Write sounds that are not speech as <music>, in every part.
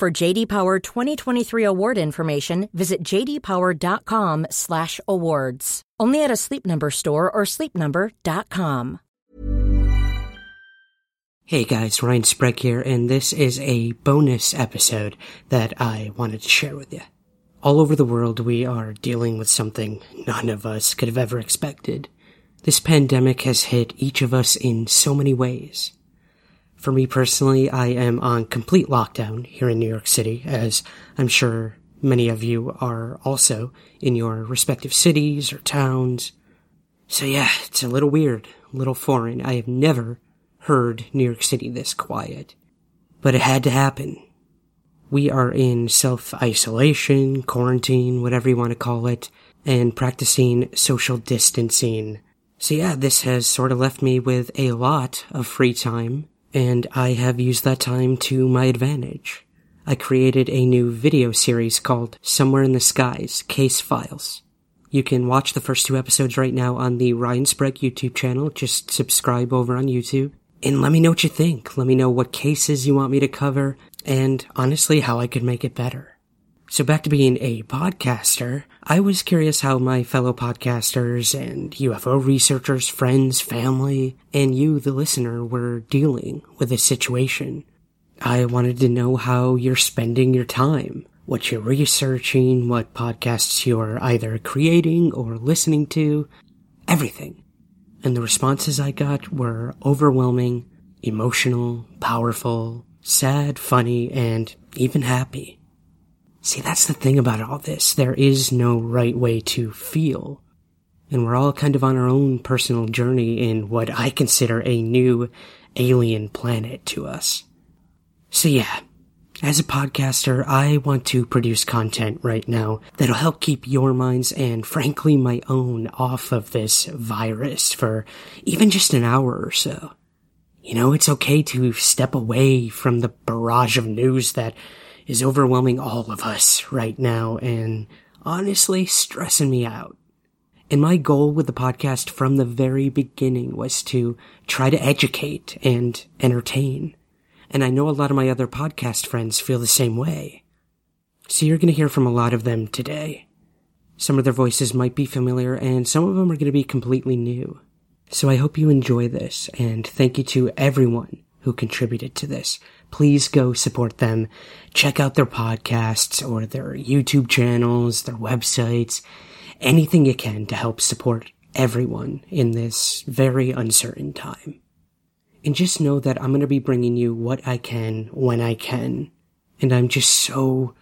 For JD Power 2023 award information, visit jdpower.com/awards. Only at a Sleep Number store or sleepnumber.com. Hey guys, Ryan Sprague here, and this is a bonus episode that I wanted to share with you. All over the world, we are dealing with something none of us could have ever expected. This pandemic has hit each of us in so many ways. For me personally, I am on complete lockdown here in New York City, as I'm sure many of you are also in your respective cities or towns. So yeah, it's a little weird, a little foreign. I have never heard New York City this quiet. But it had to happen we are in self-isolation, quarantine, whatever you want to call it, and practicing social distancing. So yeah, this has sort of left me with a lot of free time, and I have used that time to my advantage. I created a new video series called Somewhere in the Skies Case Files. You can watch the first two episodes right now on the Ryan Sprague YouTube channel. Just subscribe over on YouTube. And let me know what you think. Let me know what cases you want me to cover and honestly how I could make it better. So back to being a podcaster, I was curious how my fellow podcasters and UFO researchers, friends, family, and you, the listener, were dealing with this situation. I wanted to know how you're spending your time, what you're researching, what podcasts you're either creating or listening to, everything. And the responses I got were overwhelming, emotional, powerful, sad, funny, and even happy. See, that's the thing about all this. There is no right way to feel. And we're all kind of on our own personal journey in what I consider a new alien planet to us. So yeah, as a podcaster, I want to produce content right now that'll help keep your minds and frankly my own off of this virus for even just an hour or so. You know, it's okay to step away from the barrage of news that is overwhelming all of us right now and honestly stressing me out. And my goal with the podcast from the very beginning was to try to educate and entertain. And I know a lot of my other podcast friends feel the same way. So you're going to hear from a lot of them today. Some of their voices might be familiar and some of them are going to be completely new. So I hope you enjoy this and thank you to everyone who contributed to this. Please go support them. Check out their podcasts or their YouTube channels, their websites, anything you can to help support everyone in this very uncertain time. And just know that I'm going to be bringing you what I can when I can. And I'm just so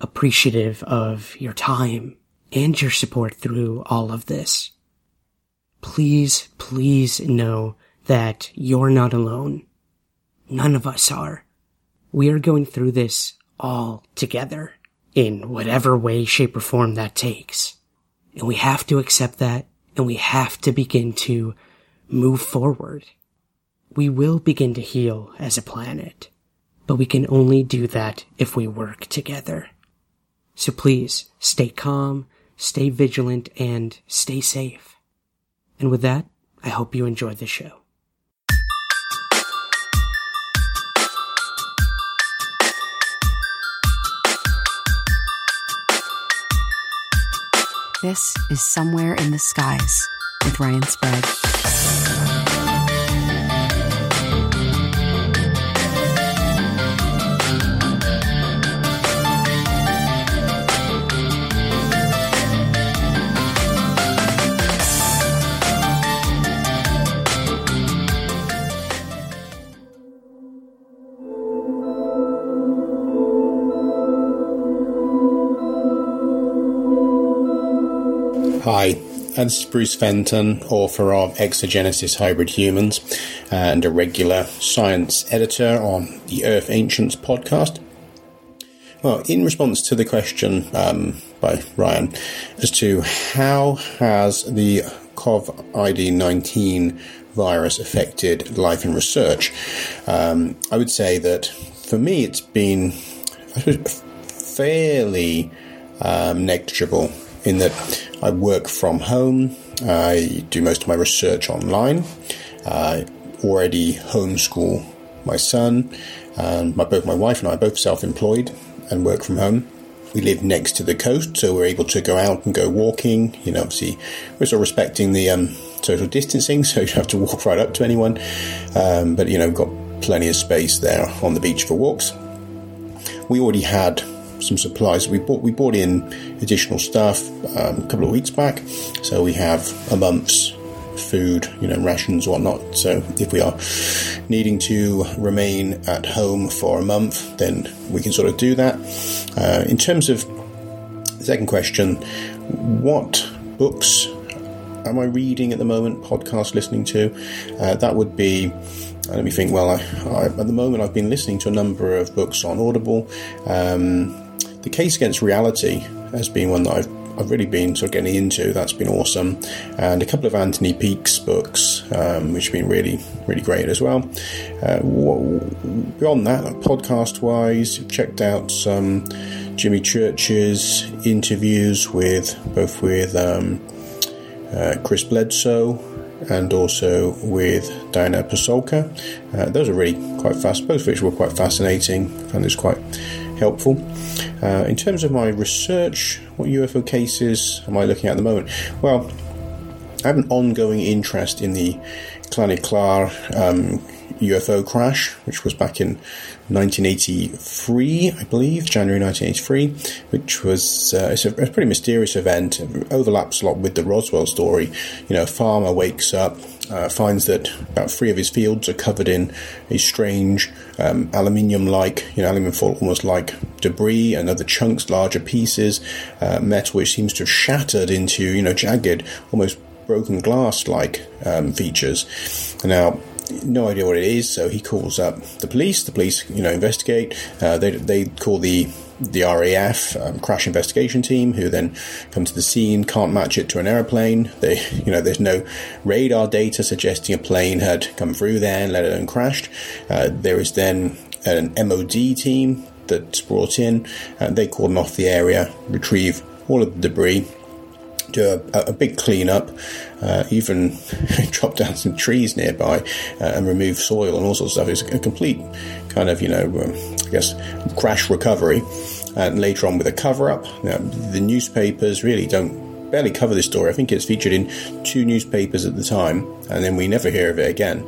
appreciative of your time and your support through all of this please, please know that you're not alone. None of us are. We are going through this all together in whatever way, shape, or form that takes. And we have to accept that and we have to begin to move forward. We will begin to heal as a planet, but we can only do that if we work together. So please stay calm, stay vigilant, and stay safe. And with that, I hope you enjoy the show. This is Somewhere in the Skies with Ryan Sprague. Hi, this is Bruce Fenton, author of Exogenesis Hybrid Humans uh, and a regular science editor on the Earth Ancients podcast. Well, in response to the question um, by Ryan as to how has the COVID 19 virus affected life and research, um, I would say that for me it's been fairly um, negligible in that I work from home, I do most of my research online, I already homeschool my son, and my, both my wife and I are both self employed and work from home. We live next to the coast, so we're able to go out and go walking. You know, obviously, we're still respecting the um, social distancing, <laughs> so you don't have to walk right up to anyone. Um, but, you know, we've got plenty of space there on the beach for walks. We already had some supplies. We bought we bought in additional stuff um, a couple of weeks back, so we have a month's food, you know, rations, whatnot. So if we are needing to remain at home for a month, then we can sort of do that. Uh, in terms of the second question, what books am I reading at the moment? Podcast listening to? Uh, that would be. Uh, let me think. Well, I, I, at the moment, I've been listening to a number of books on Audible. Um, the Case Against Reality has been one that I've I've really been sort of getting into. That's been awesome, and a couple of Anthony Peake's books, um, which have been really, really great as well. Uh, beyond that, podcast wise, checked out some Jimmy Church's interviews with both with um, uh, Chris Bledsoe and also with Diana Pasulka. Uh, those are really quite fast, both of which were quite fascinating. I found this quite helpful. Uh, in terms of my research, what UFO cases am I looking at at the moment? Well, I have an ongoing interest in the Llanellar um, UFO crash, which was back in 1983, I believe, January 1983, which was uh, it's a, a, pretty mysterious event. It overlaps a lot with the Roswell story. You know, a farmer wakes up, uh, finds that about three of his fields are covered in a strange um, aluminium-like, you know, aluminium foil almost like debris and other chunks, larger pieces, uh, metal which seems to have shattered into, you know, jagged, almost broken glass-like um, features. Now, no idea what it is, so he calls up the police. The police, you know, investigate. Uh, they they call the the RAF um, crash investigation team, who then come to the scene. Can't match it to an airplane. They, you know, there's no radar data suggesting a plane had come through there, and let it alone crashed. Uh, there is then an MOD team that's brought in. Uh, they cordon off the area, retrieve all of the debris do a, a big cleanup, uh, even <laughs> chop down some trees nearby uh, and remove soil and all sorts of stuff. It's a complete kind of, you know, um, I guess, crash recovery. And later on with a cover up, the newspapers really don't barely cover this story. I think it's featured in two newspapers at the time, and then we never hear of it again.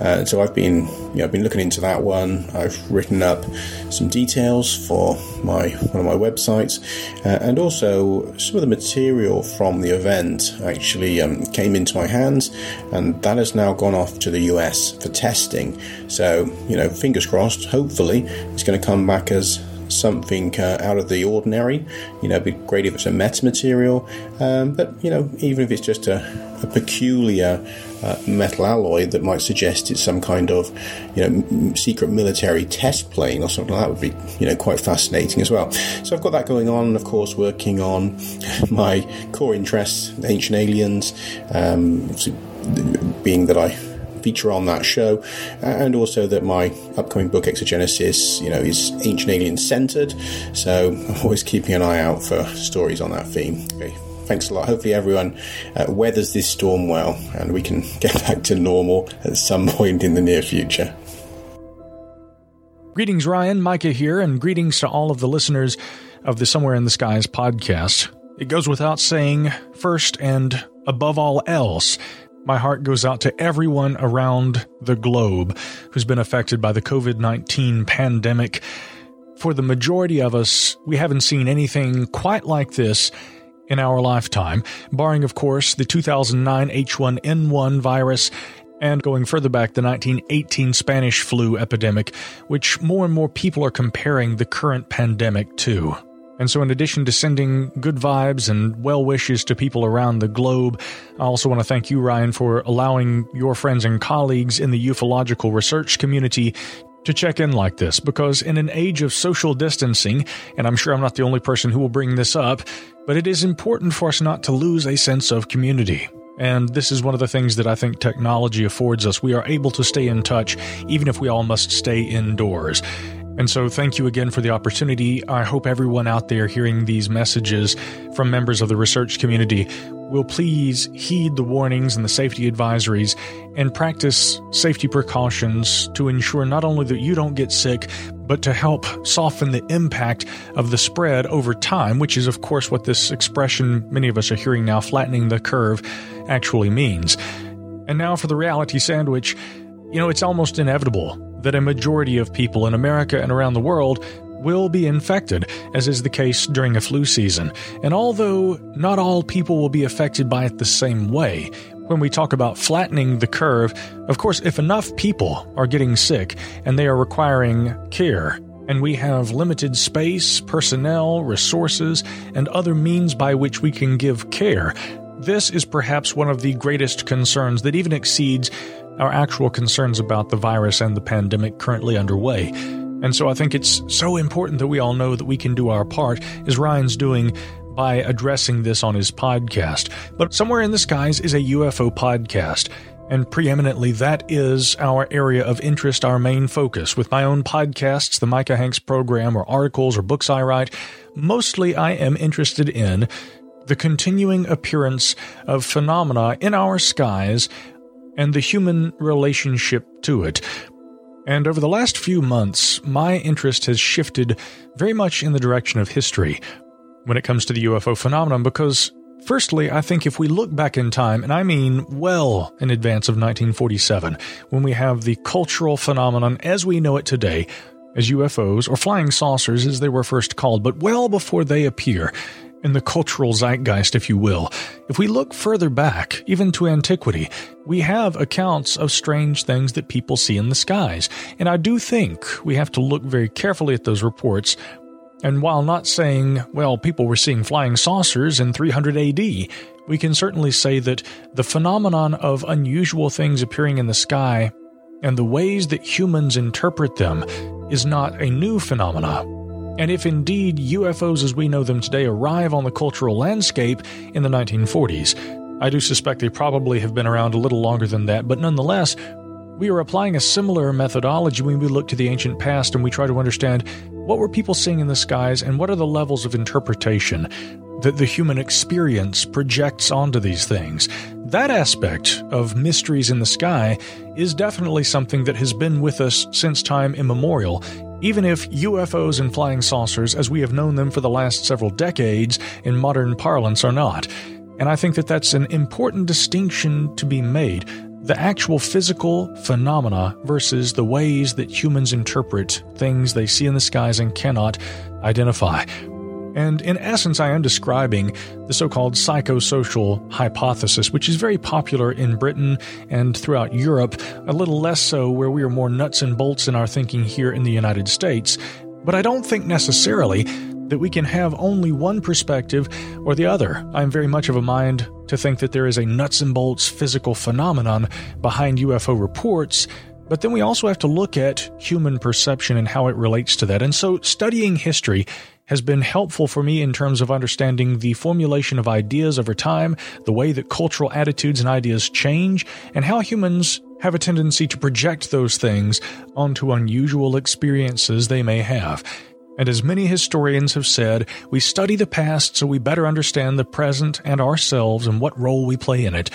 Uh, so I've been, you know, I've been looking into that one. I've written up some details for my one of my websites, uh, and also some of the material from the event actually um, came into my hands, and that has now gone off to the US for testing. So you know, fingers crossed. Hopefully, it's going to come back as something uh, out of the ordinary. You know, it'd be great if it's a meta material, um, but you know, even if it's just a, a peculiar uh, metal alloy that might suggest it's some kind of you know m- secret military test plane or something like that would be you know quite fascinating as well. So I've got that going on, of course, working on <laughs> my core interests, ancient aliens, um, being that I feature on that show, and also that my upcoming book Exogenesis, you know, is ancient alien centered. So I'm <laughs> always keeping an eye out for stories on that theme. Okay. Thanks a lot. Hopefully, everyone uh, weathers this storm well and we can <laughs> get back to normal at some point in the near future. Greetings, Ryan. Micah here, and greetings to all of the listeners of the Somewhere in the Skies podcast. It goes without saying, first and above all else, my heart goes out to everyone around the globe who's been affected by the COVID 19 pandemic. For the majority of us, we haven't seen anything quite like this in our lifetime, barring, of course, the 2009 H1N1 virus and going further back, the 1918 Spanish flu epidemic, which more and more people are comparing the current pandemic to. And so, in addition to sending good vibes and well wishes to people around the globe, I also want to thank you, Ryan, for allowing your friends and colleagues in the ufological research community to check in like this because, in an age of social distancing, and I'm sure I'm not the only person who will bring this up, but it is important for us not to lose a sense of community. And this is one of the things that I think technology affords us. We are able to stay in touch even if we all must stay indoors. And so, thank you again for the opportunity. I hope everyone out there hearing these messages from members of the research community will please heed the warnings and the safety advisories and practice safety precautions to ensure not only that you don't get sick, but to help soften the impact of the spread over time, which is, of course, what this expression many of us are hearing now, flattening the curve, actually means. And now for the reality sandwich. You know, it's almost inevitable that a majority of people in America and around the world will be infected, as is the case during a flu season. And although not all people will be affected by it the same way, when we talk about flattening the curve, of course, if enough people are getting sick and they are requiring care, and we have limited space, personnel, resources, and other means by which we can give care, this is perhaps one of the greatest concerns that even exceeds our actual concerns about the virus and the pandemic currently underway. And so I think it's so important that we all know that we can do our part, as Ryan's doing by addressing this on his podcast. But Somewhere in the Skies is a UFO podcast. And preeminently, that is our area of interest, our main focus. With my own podcasts, the Micah Hanks program, or articles or books I write, mostly I am interested in the continuing appearance of phenomena in our skies and the human relationship to it. And over the last few months, my interest has shifted very much in the direction of history when it comes to the UFO phenomenon because, firstly, I think if we look back in time, and I mean well in advance of 1947, when we have the cultural phenomenon as we know it today, as UFOs, or flying saucers as they were first called, but well before they appear, in the cultural zeitgeist, if you will. If we look further back, even to antiquity, we have accounts of strange things that people see in the skies. And I do think we have to look very carefully at those reports. And while not saying, well, people were seeing flying saucers in 300 AD, we can certainly say that the phenomenon of unusual things appearing in the sky and the ways that humans interpret them is not a new phenomenon. And if indeed UFOs as we know them today arrive on the cultural landscape in the 1940s, I do suspect they probably have been around a little longer than that, but nonetheless, we are applying a similar methodology when we look to the ancient past and we try to understand what were people seeing in the skies and what are the levels of interpretation that the human experience projects onto these things. That aspect of mysteries in the sky is definitely something that has been with us since time immemorial, even if UFOs and flying saucers, as we have known them for the last several decades in modern parlance, are not. And I think that that's an important distinction to be made the actual physical phenomena versus the ways that humans interpret things they see in the skies and cannot identify. And in essence, I am describing the so called psychosocial hypothesis, which is very popular in Britain and throughout Europe, a little less so where we are more nuts and bolts in our thinking here in the United States. But I don't think necessarily that we can have only one perspective or the other. I'm very much of a mind to think that there is a nuts and bolts physical phenomenon behind UFO reports but then we also have to look at human perception and how it relates to that. And so studying history has been helpful for me in terms of understanding the formulation of ideas over time, the way that cultural attitudes and ideas change, and how humans have a tendency to project those things onto unusual experiences they may have. And as many historians have said, we study the past so we better understand the present and ourselves and what role we play in it.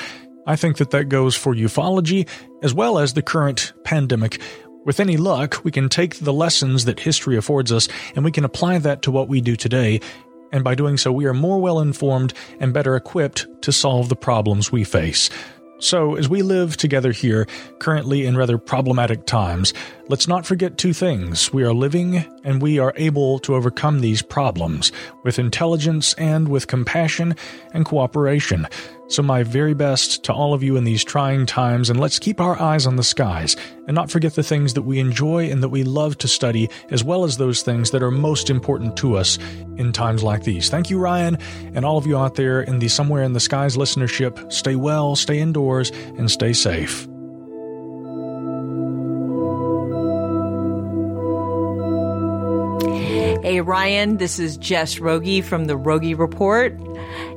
I think that that goes for ufology as well as the current pandemic. With any luck, we can take the lessons that history affords us and we can apply that to what we do today. And by doing so, we are more well informed and better equipped to solve the problems we face. So, as we live together here, currently in rather problematic times, let's not forget two things. We are living and we are able to overcome these problems with intelligence and with compassion and cooperation. So, my very best to all of you in these trying times, and let's keep our eyes on the skies and not forget the things that we enjoy and that we love to study, as well as those things that are most important to us in times like these. Thank you, Ryan, and all of you out there in the Somewhere in the Skies listenership. Stay well, stay indoors, and stay safe. Hey Ryan, this is Jess Rogie from the Rogie Report.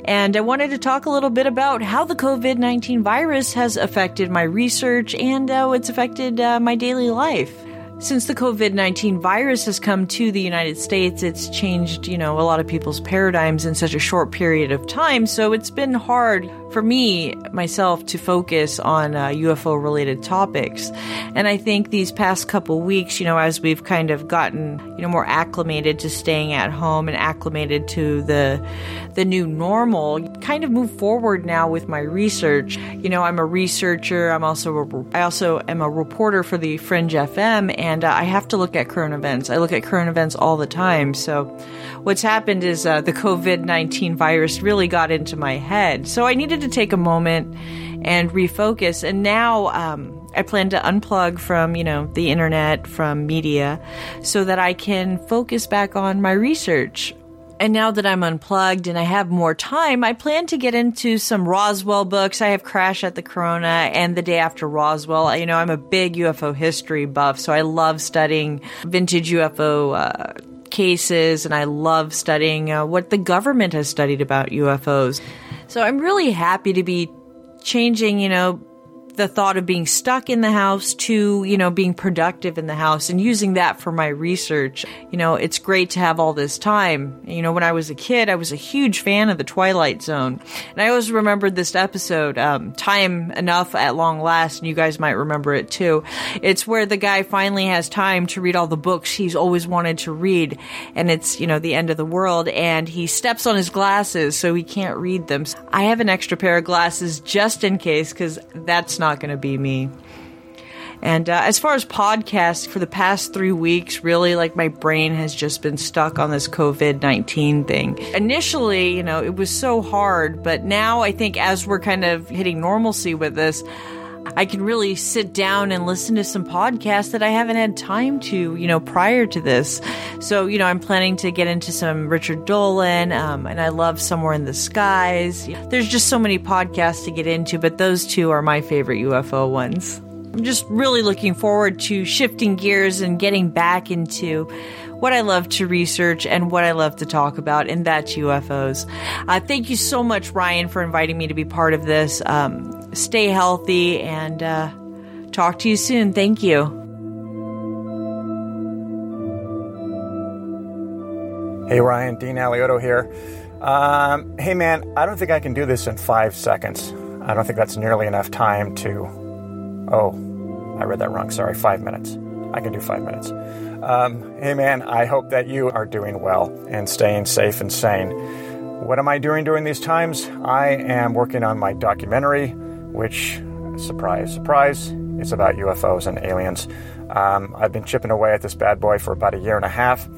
And I wanted to talk a little bit about how the COVID 19 virus has affected my research and how it's affected uh, my daily life. Since the COVID 19 virus has come to the United States, it's changed, you know, a lot of people's paradigms in such a short period of time. So it's been hard for me, myself, to focus on uh, UFO related topics. And I think these past couple weeks, you know, as we've kind of gotten, you know, more acclimated to staying at home and acclimated to the, the new normal, kind of move forward now with my research. You know, I'm a researcher. I'm also, a, I also am a reporter for the Fringe FM and uh, I have to look at current events. I look at current events all the time. So what's happened is uh, the COVID 19 virus really got into my head. So I needed to take a moment and refocus. And now, um, I plan to unplug from, you know, the internet, from media, so that I can focus back on my research. And now that I'm unplugged and I have more time, I plan to get into some Roswell books. I have Crash at the Corona and The Day After Roswell. You know, I'm a big UFO history buff, so I love studying vintage UFO uh, cases and I love studying uh, what the government has studied about UFOs. So I'm really happy to be changing, you know, the thought of being stuck in the house to, you know, being productive in the house and using that for my research. You know, it's great to have all this time. You know, when I was a kid, I was a huge fan of the Twilight Zone. And I always remembered this episode, um, Time Enough at Long Last, and you guys might remember it too. It's where the guy finally has time to read all the books he's always wanted to read. And it's, you know, the end of the world, and he steps on his glasses so he can't read them. I have an extra pair of glasses just in case, because that's not not going to be me. And uh, as far as podcasts, for the past three weeks, really, like my brain has just been stuck on this COVID 19 thing. Initially, you know, it was so hard, but now I think as we're kind of hitting normalcy with this, I can really sit down and listen to some podcasts that I haven't had time to, you know, prior to this. So, you know, I'm planning to get into some Richard Dolan, um, and I love Somewhere in the Skies. There's just so many podcasts to get into, but those two are my favorite UFO ones. I'm just really looking forward to shifting gears and getting back into what I love to research and what I love to talk about, and that's UFOs. Uh, thank you so much, Ryan, for inviting me to be part of this. Um, stay healthy and uh, talk to you soon. Thank you. Hey, Ryan, Dean Alioto here. Um, hey, man, I don't think I can do this in five seconds. I don't think that's nearly enough time to. Oh, I read that wrong. Sorry, five minutes. I can do five minutes. Um, hey, man, I hope that you are doing well and staying safe and sane. What am I doing during these times? I am working on my documentary, which, surprise, surprise, is about UFOs and aliens. Um, I've been chipping away at this bad boy for about a year and a half.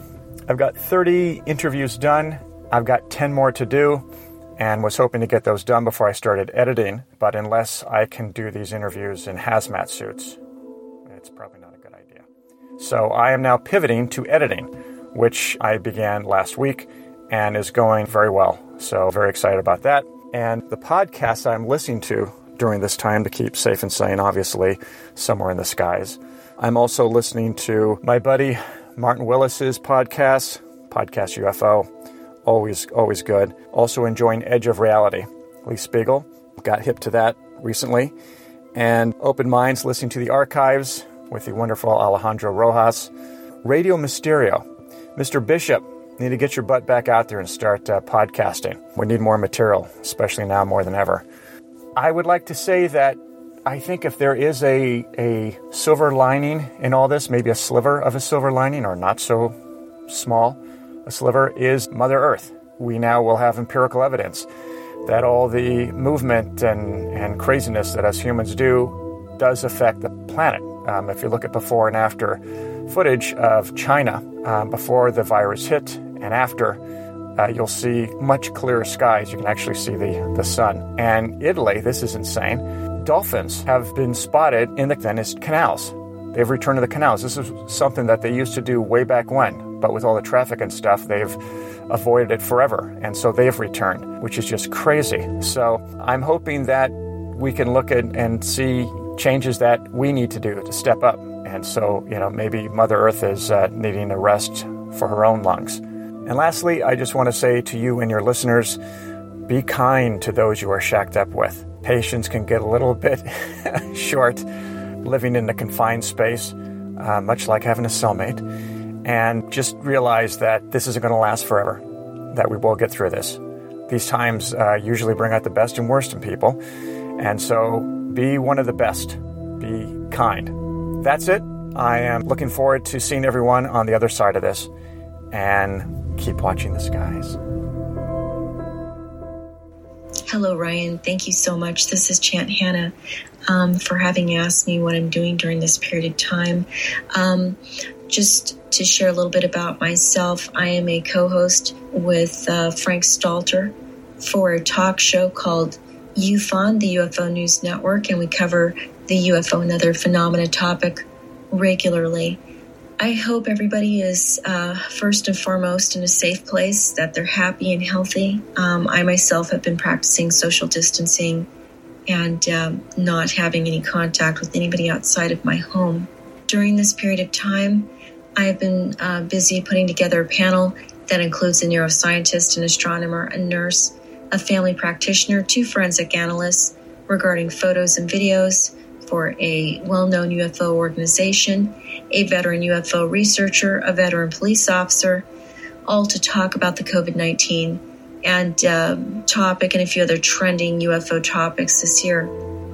I've got 30 interviews done. I've got 10 more to do and was hoping to get those done before I started editing. But unless I can do these interviews in hazmat suits, it's probably. So I am now pivoting to editing, which I began last week and is going very well. So, very excited about that. And the podcast I'm listening to during this time to keep safe and sane, obviously, somewhere in the skies. I'm also listening to my buddy Martin Willis's podcast, Podcast UFO. Always, always good. Also enjoying Edge of Reality. Lee Spiegel got hip to that recently. And Open Minds listening to the archives with the wonderful Alejandro Rojas. Radio Mysterio. Mr. Bishop, need to get your butt back out there and start uh, podcasting. We need more material, especially now more than ever. I would like to say that I think if there is a, a silver lining in all this, maybe a sliver of a silver lining or not so small, a sliver is Mother Earth. We now will have empirical evidence that all the movement and, and craziness that us humans do does affect the planet. Um, if you look at before and after footage of China um, before the virus hit and after, uh, you'll see much clearer skies. You can actually see the, the sun. And Italy, this is insane, dolphins have been spotted in the Venice canals. They've returned to the canals. This is something that they used to do way back when, but with all the traffic and stuff, they've avoided it forever. And so they've returned, which is just crazy. So I'm hoping that we can look at and see changes that we need to do to step up. And so, you know, maybe Mother Earth is uh, needing a rest for her own lungs. And lastly, I just want to say to you and your listeners be kind to those you are shacked up with. Patience can get a little <laughs> bit short living in a confined space, uh, much like having a cellmate. And just realize that this isn't going to last forever, that we will get through this. These times uh, usually bring out the best and worst in people. And so be one of the best. Be kind. That's it. I am looking forward to seeing everyone on the other side of this. And keep watching the skies. Hello, Ryan. Thank you so much. This is Chant Hannah um, for having asked me what I'm doing during this period of time. Um, just to share a little bit about myself, I am a co host with uh, Frank Stalter for a talk show called UFON, the UFO News Network, and we cover the UFO and other phenomena topic regularly. I hope everybody is uh, first and foremost in a safe place, that they're happy and healthy. Um, I myself have been practicing social distancing and um, not having any contact with anybody outside of my home. During this period of time, I have been uh, busy putting together a panel that includes a neuroscientist, an astronomer, a nurse, a family practitioner, two forensic analysts regarding photos and videos for a well known UFO organization, a veteran UFO researcher, a veteran police officer, all to talk about the COVID 19 and uh, topic and a few other trending UFO topics this year.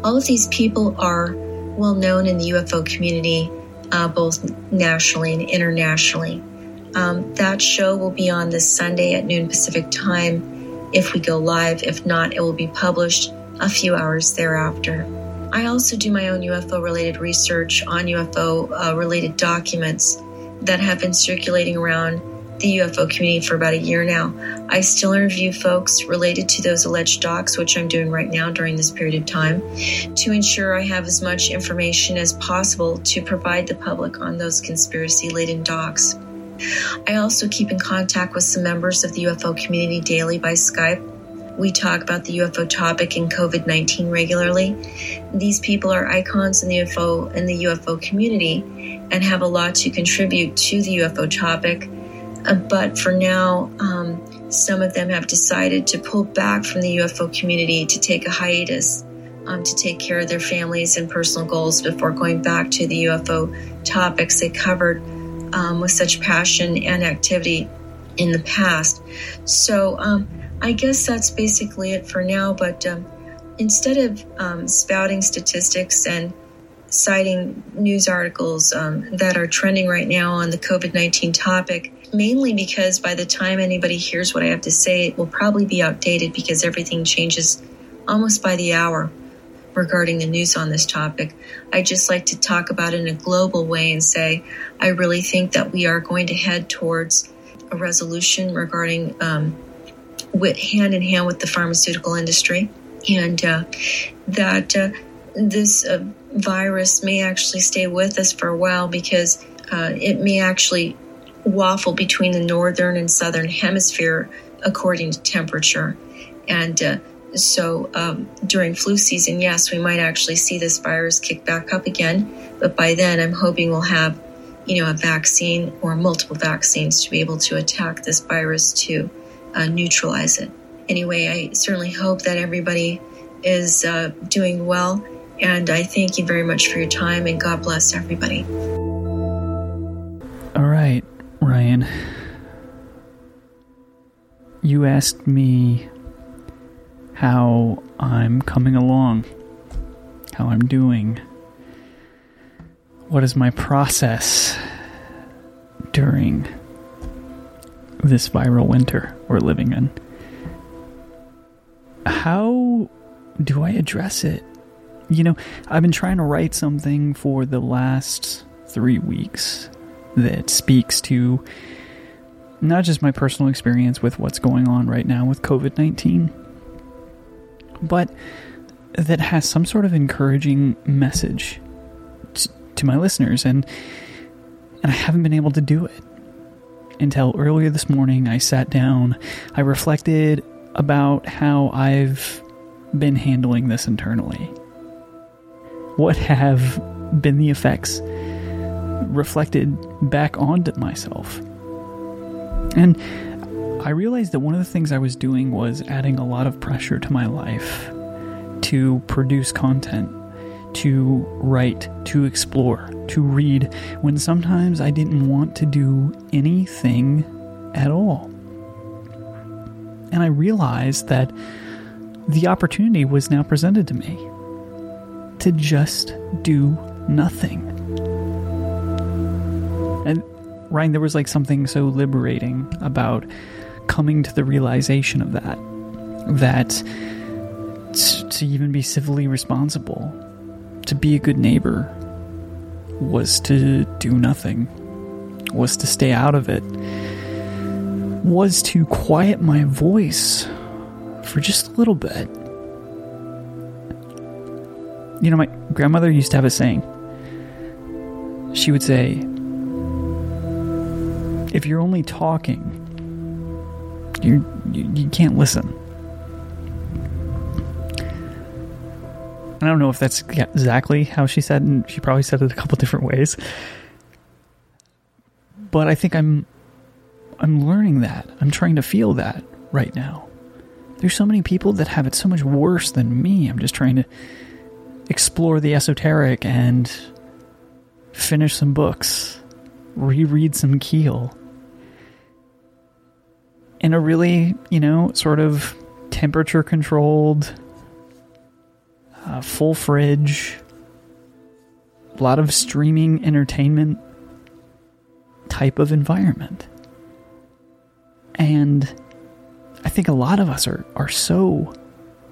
All of these people are well known in the UFO community, uh, both nationally and internationally. Um, that show will be on this Sunday at noon Pacific time if we go live. If not, it will be published a few hours thereafter. I also do my own UFO related research on UFO uh, related documents that have been circulating around the UFO community for about a year now. I still interview folks related to those alleged docs, which I'm doing right now during this period of time, to ensure I have as much information as possible to provide the public on those conspiracy laden docs. I also keep in contact with some members of the UFO community daily by Skype. We talk about the UFO topic and COVID 19 regularly. These people are icons in the UFO in the UFO community and have a lot to contribute to the UFO topic uh, but for now, um, some of them have decided to pull back from the UFO community to take a hiatus um, to take care of their families and personal goals before going back to the UFO topics they covered um, with such passion and activity in the past. So um, I guess that's basically it for now. But um, instead of um, spouting statistics and citing news articles um, that are trending right now on the COVID 19 topic, mainly because by the time anybody hears what I have to say, it will probably be outdated because everything changes almost by the hour regarding the news on this topic. I just like to talk about it in a global way and say I really think that we are going to head towards a resolution regarding um, with hand in hand with the pharmaceutical industry, and uh, that uh, this uh, virus may actually stay with us for a while because uh, it may actually waffle between the northern and southern hemisphere according to temperature. And uh, so um, during flu season, yes, we might actually see this virus kick back up again. But by then, I'm hoping we'll have, you know, a vaccine or multiple vaccines to be able to attack this virus to uh, neutralize it. Anyway, I certainly hope that everybody is uh, doing well. And I thank you very much for your time and God bless everybody. All right. Ryan, you asked me how I'm coming along, how I'm doing, what is my process during this viral winter we're living in. How do I address it? You know, I've been trying to write something for the last three weeks that speaks to not just my personal experience with what's going on right now with COVID 19, but that has some sort of encouraging message t- to my listeners. And, and I haven't been able to do it until earlier this morning. I sat down, I reflected about how I've been handling this internally. What have been the effects reflected back onto myself. And I realized that one of the things I was doing was adding a lot of pressure to my life to produce content, to write, to explore, to read, when sometimes I didn't want to do anything at all. And I realized that the opportunity was now presented to me to just do nothing. And Ryan, there was like something so liberating about coming to the realization of that. That t- to even be civilly responsible, to be a good neighbor, was to do nothing, was to stay out of it, was to quiet my voice for just a little bit. You know, my grandmother used to have a saying. She would say, if you're only talking, you you, you can't listen. I don't know if that's exactly how she said, and she probably said it a couple different ways. But I think I'm I'm learning that. I'm trying to feel that right now. There's so many people that have it so much worse than me. I'm just trying to explore the esoteric and finish some books, reread some Keel in a really, you know, sort of temperature controlled, uh, full fridge, a lot of streaming entertainment type of environment. And I think a lot of us are, are so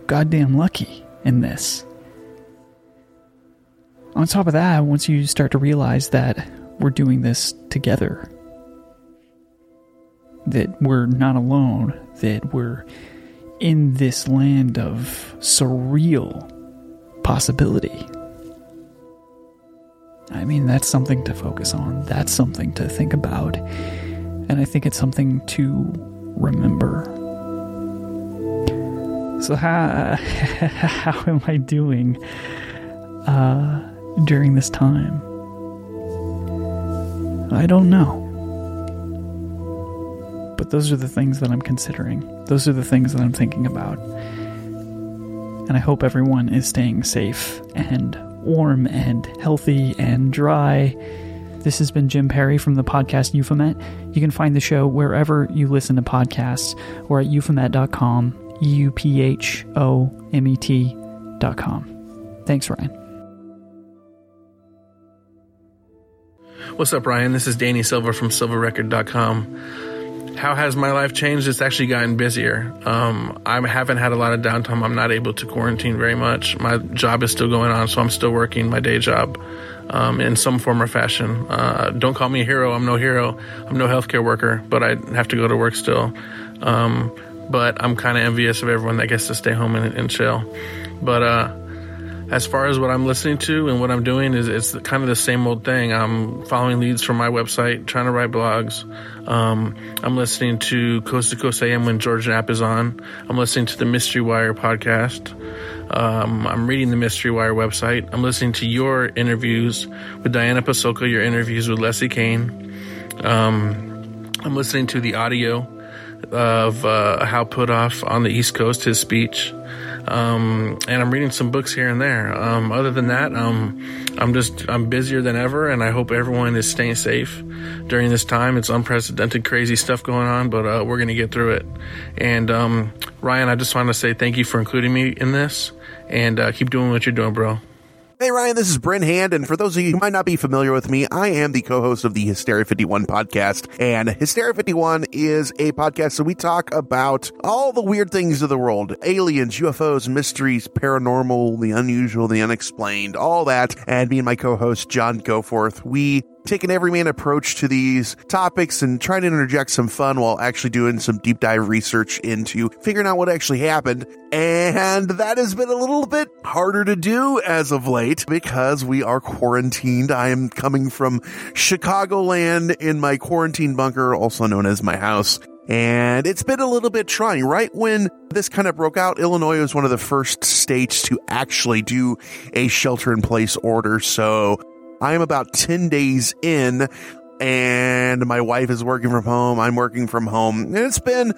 goddamn lucky in this. On top of that, once you start to realize that we're doing this together, that we're not alone, that we're in this land of surreal possibility. I mean, that's something to focus on. That's something to think about. And I think it's something to remember. So, how, <laughs> how am I doing uh, during this time? I don't know. But those are the things that I'm considering. Those are the things that I'm thinking about. And I hope everyone is staying safe and warm and healthy and dry. This has been Jim Perry from the podcast Uphomet. You can find the show wherever you listen to podcasts or at uphomet.com, U P H O M E T.com. Thanks, Ryan. What's up, Ryan? This is Danny Silver from silverrecord.com. How has my life changed? It's actually gotten busier. Um, I haven't had a lot of downtime. I'm not able to quarantine very much. My job is still going on, so I'm still working my day job um, in some form or fashion. Uh, don't call me a hero. I'm no hero. I'm no healthcare worker, but I have to go to work still. Um, but I'm kind of envious of everyone that gets to stay home and, and chill. But uh, as far as what I'm listening to and what I'm doing is it's kind of the same old thing. I'm following leads from my website, trying to write blogs. Um, I'm listening to Coast to Coast AM when George Knapp is on. I'm listening to the Mystery Wire podcast. Um, I'm reading the Mystery Wire website. I'm listening to your interviews with Diana Pasulka, your interviews with Leslie Kean. Um, I'm listening to the audio of uh, Hal Puthoff on the East Coast, his speech. Um, and I'm reading some books here and there. Um, other than that, um, I'm just I'm busier than ever, and I hope everyone is staying safe during this time. It's unprecedented, crazy stuff going on, but uh, we're gonna get through it. And um, Ryan, I just want to say thank you for including me in this, and uh, keep doing what you're doing, bro. Hey Ryan, this is Bryn Hand, and for those of you who might not be familiar with me, I am the co-host of the Hysteria 51 podcast, and Hysteria 51 is a podcast so we talk about all the weird things of the world, aliens, UFOs, mysteries, paranormal, the unusual, the unexplained, all that, and me and my co-host John Goforth, we take an everyman approach to these topics and trying to interject some fun while actually doing some deep dive research into figuring out what actually happened. And that has been a little bit harder to do as of late because we are quarantined. I am coming from Chicagoland in my quarantine bunker, also known as my house. And it's been a little bit trying. Right when this kind of broke out, Illinois was one of the first states to actually do a shelter in place order. So I am about 10 days in and my wife is working from home. I'm working from home. And it's been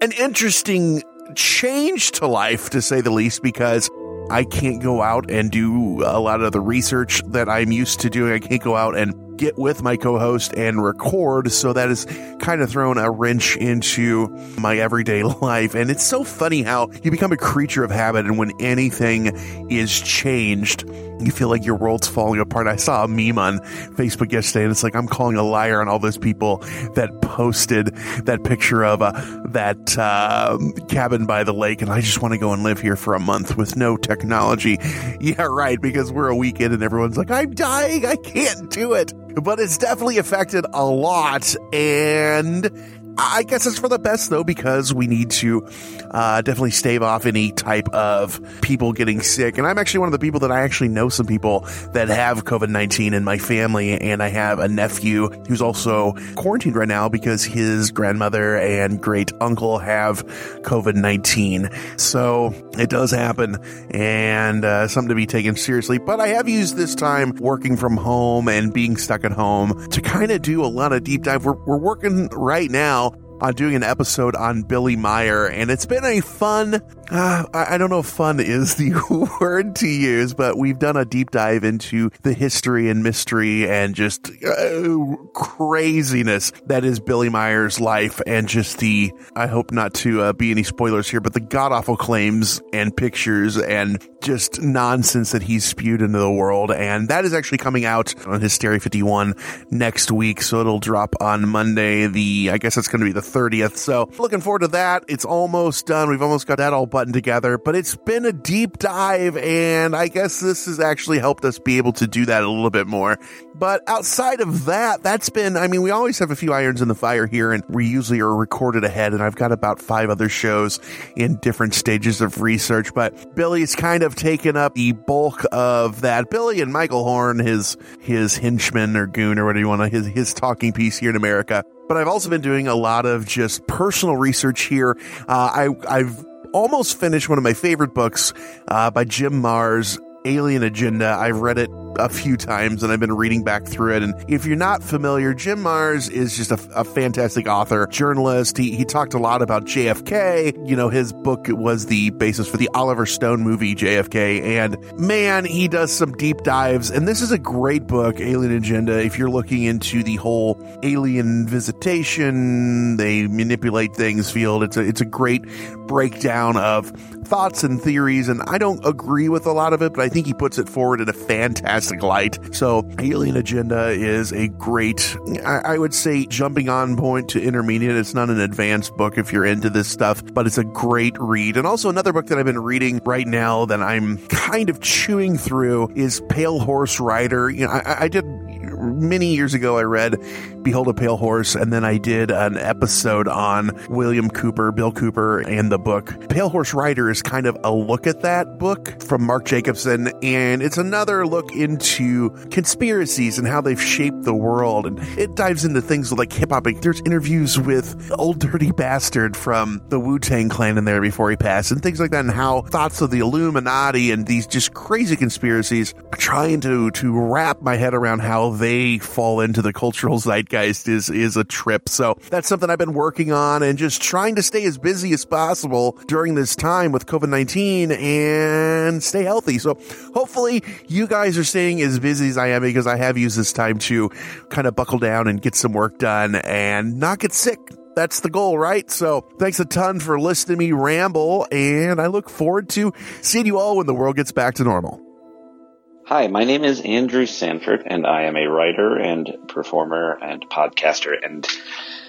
an interesting change to life, to say the least, because I can't go out and do a lot of the research that I'm used to doing. I can't go out and get with my co-host and record. So that has kind of thrown a wrench into my everyday <laughs> life. And it's so funny how you become a creature of habit. And when anything is changed, you feel like your world's falling apart. I saw a meme on Facebook yesterday and it's like, I'm calling a liar on all those people that posted that picture of uh, that uh, cabin by the lake. And I just want to go and live here for a month with no technology. <laughs> Yeah, right. Because we're a weekend and everyone's like, I'm dying. I can't do it but it's definitely affected a lot. And I guess it's for the best though, because we need to uh, definitely stave off any type of people getting sick. And I'm actually one of the people that I actually know some people that have COVID 19 in my family. And I have a nephew who's also quarantined right now because his grandmother and great uncle have COVID 19. So it does happen and uh, something to be taken seriously. But I have used this time working from home and being stuck at home to kind of do a lot of deep dive. We're, we're working right now on doing an episode on Billy Meier, and it's been a fun. Uh, I don't know if fun is the <laughs> word to use, but we've done a deep dive into the history and mystery and just uh, craziness that is Billy Meier's life, and just the. I hope not to uh, be any spoilers here, but the god awful claims and pictures and just nonsense that he's spewed into the world, and that is actually coming out on Hysteria 51 next week, so it'll drop on Monday. The I guess it's going to be the 30th. So looking forward to that. It's almost done. We've almost got that all buttoned together, but it's been a deep dive and I guess this has actually helped us be able to do that a little bit more. But outside of that, that's been, I mean, we always have a few irons in the fire here and we usually are recorded ahead and I've got about five other shows in different stages of research, but Billy's kind of taken up the bulk of that. Billy and Michael Horn, his, his henchman or goon or whatever you want to, his, his talking piece here in America but I've also been doing a lot of just personal research here. Uh, I, I've almost finished one of my favorite books uh, by Jim Marrs, Alien Agenda. I've read it a few times and I've been reading back through it. And if you're not familiar, Jim Marrs is just a, a, fantastic author, journalist. He, he talked a lot about JFK. You know, his book was the basis for the Oliver Stone movie, JFK. And man, he does some deep dives. And this is a great book, Alien Agenda. If you're looking into the whole alien visitation, they manipulate things field, it's a, it's a great breakdown of thoughts and theories. And I don't agree with a lot of it, but I think he puts it forward in a fantastic fantastic light. So, Alien Agenda is a great, I, I would say, jumping on point to intermediate. It's not an advanced book if you're into this stuff, but it's a great read. And also, another book that I've been reading right now that I'm kind of chewing through is Pale Horse Rider. You know, I, I did many years ago, I read Behold a Pale Horse, and then I did an episode on William Cooper, Bill Cooper, and the book. Pale Horse Rider is kind of a look at that book from Mark Jacobson, and it's another look into conspiracies and how they've shaped the world. And it dives into things like hip hop. There's interviews with Old Dirty Bastard from the Wu Tang Clan in there before he passed, and things like that, and how thoughts of the Illuminati and these just crazy conspiracies trying to, to wrap my head around how they fall into the cultural zeitgeist is, is a trip. So that's something I've been working on and just trying to stay as busy as possible during this time with COVID-19 and stay healthy. So hopefully you guys are staying as busy as I am because I have used this time to kind of buckle down and get some work done and not get sick that's the goal, right? So thanks a ton for listening to me ramble, and I look forward to seeing you all when the world gets back to normal. Hi, my name is Andrew Sanford, and I am a writer and performer and podcaster and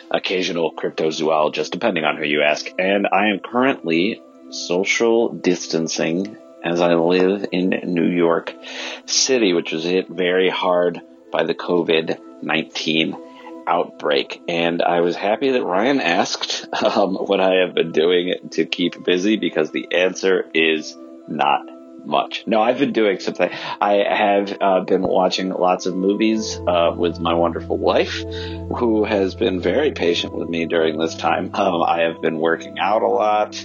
occasional cryptozoologist, depending on who you ask. And I am currently social distancing as I live in New York City, which was hit very hard by the COVID 19 outbreak. And I was happy that Ryan asked um, what I have been doing to keep busy because the answer is not much. No, I've been doing something. I have uh, been watching lots of movies uh, with my wonderful wife, who has been very patient with me during this time. Um, I have been working out a lot.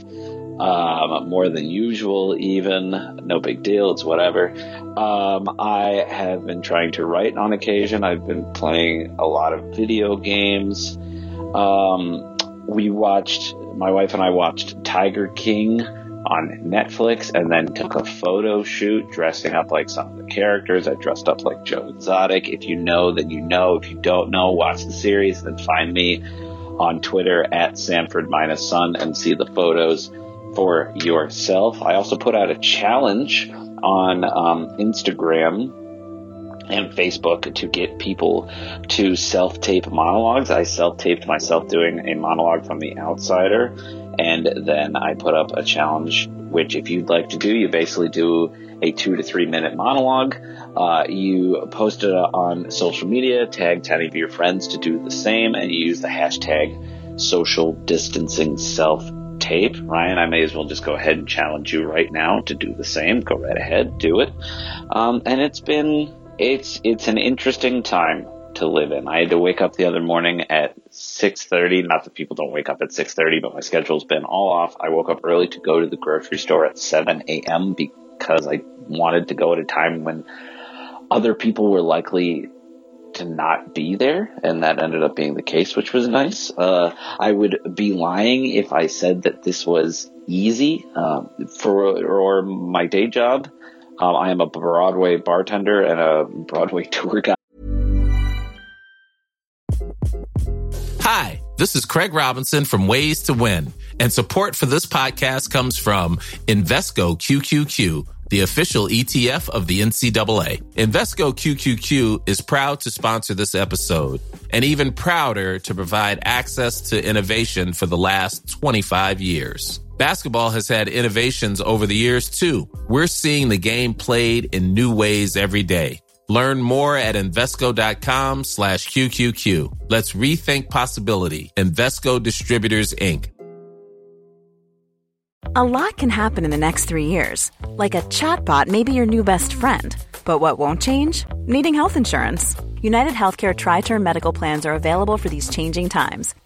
um, more than usual, even. No big deal, it's whatever. Um, I have been trying to write on occasion. I've been playing a lot of video games. Um, we watched, my wife and I watched Tiger King on Netflix and then took a photo shoot dressing up like some of the characters. I dressed up like Joe Exotic. If you know, then you know. If you don't know, watch the series, then find me on Twitter at Sanford minus Son and see the photos for yourself. I also put out a challenge on um, Instagram and Facebook to get people to self tape monologues. I self taped myself doing a monologue from The Outsider, and then I put up a challenge, which, if you'd like to do, you basically do a two to three minute monologue. Uh, you post it on social media, tag 10 of your friends to do the same, and you use the hashtag social distancing self tape. Ryan, I may as well just go ahead and challenge you right now to do the same. Go right ahead, do it. Um, and it's been, it's, it's an interesting time to live in. I had to wake up the other morning at 6:30. Not that people don't wake up at 6:30, but my schedule's been all off. I woke up early to go to the grocery store at 7 a.m. because I wanted to go at a time when other people were likely to not be there, and that ended up being the case, which was nice. Uh, I would be lying if I said that this was easy um, for or my day job. Um, I am a Broadway bartender and a Broadway <laughs> tour guide. Hi, this is Craig Robinson from Ways to Win, and support for this podcast comes from Invesco QQQ the official ETF of the NCAA. Invesco QQQ is proud to sponsor this episode and even prouder to provide access to innovation for the last 25 years. Basketball has had innovations over the years too. We're seeing the game played in new ways every day. Learn more at Invesco.com slash QQQ. Let's rethink possibility. Invesco Distributors, Inc. A lot can happen in the next three years. Like a chatbot may be your new best friend. But what won't change? Needing health insurance. United Healthcare Tri Term Medical Plans are available for these changing times.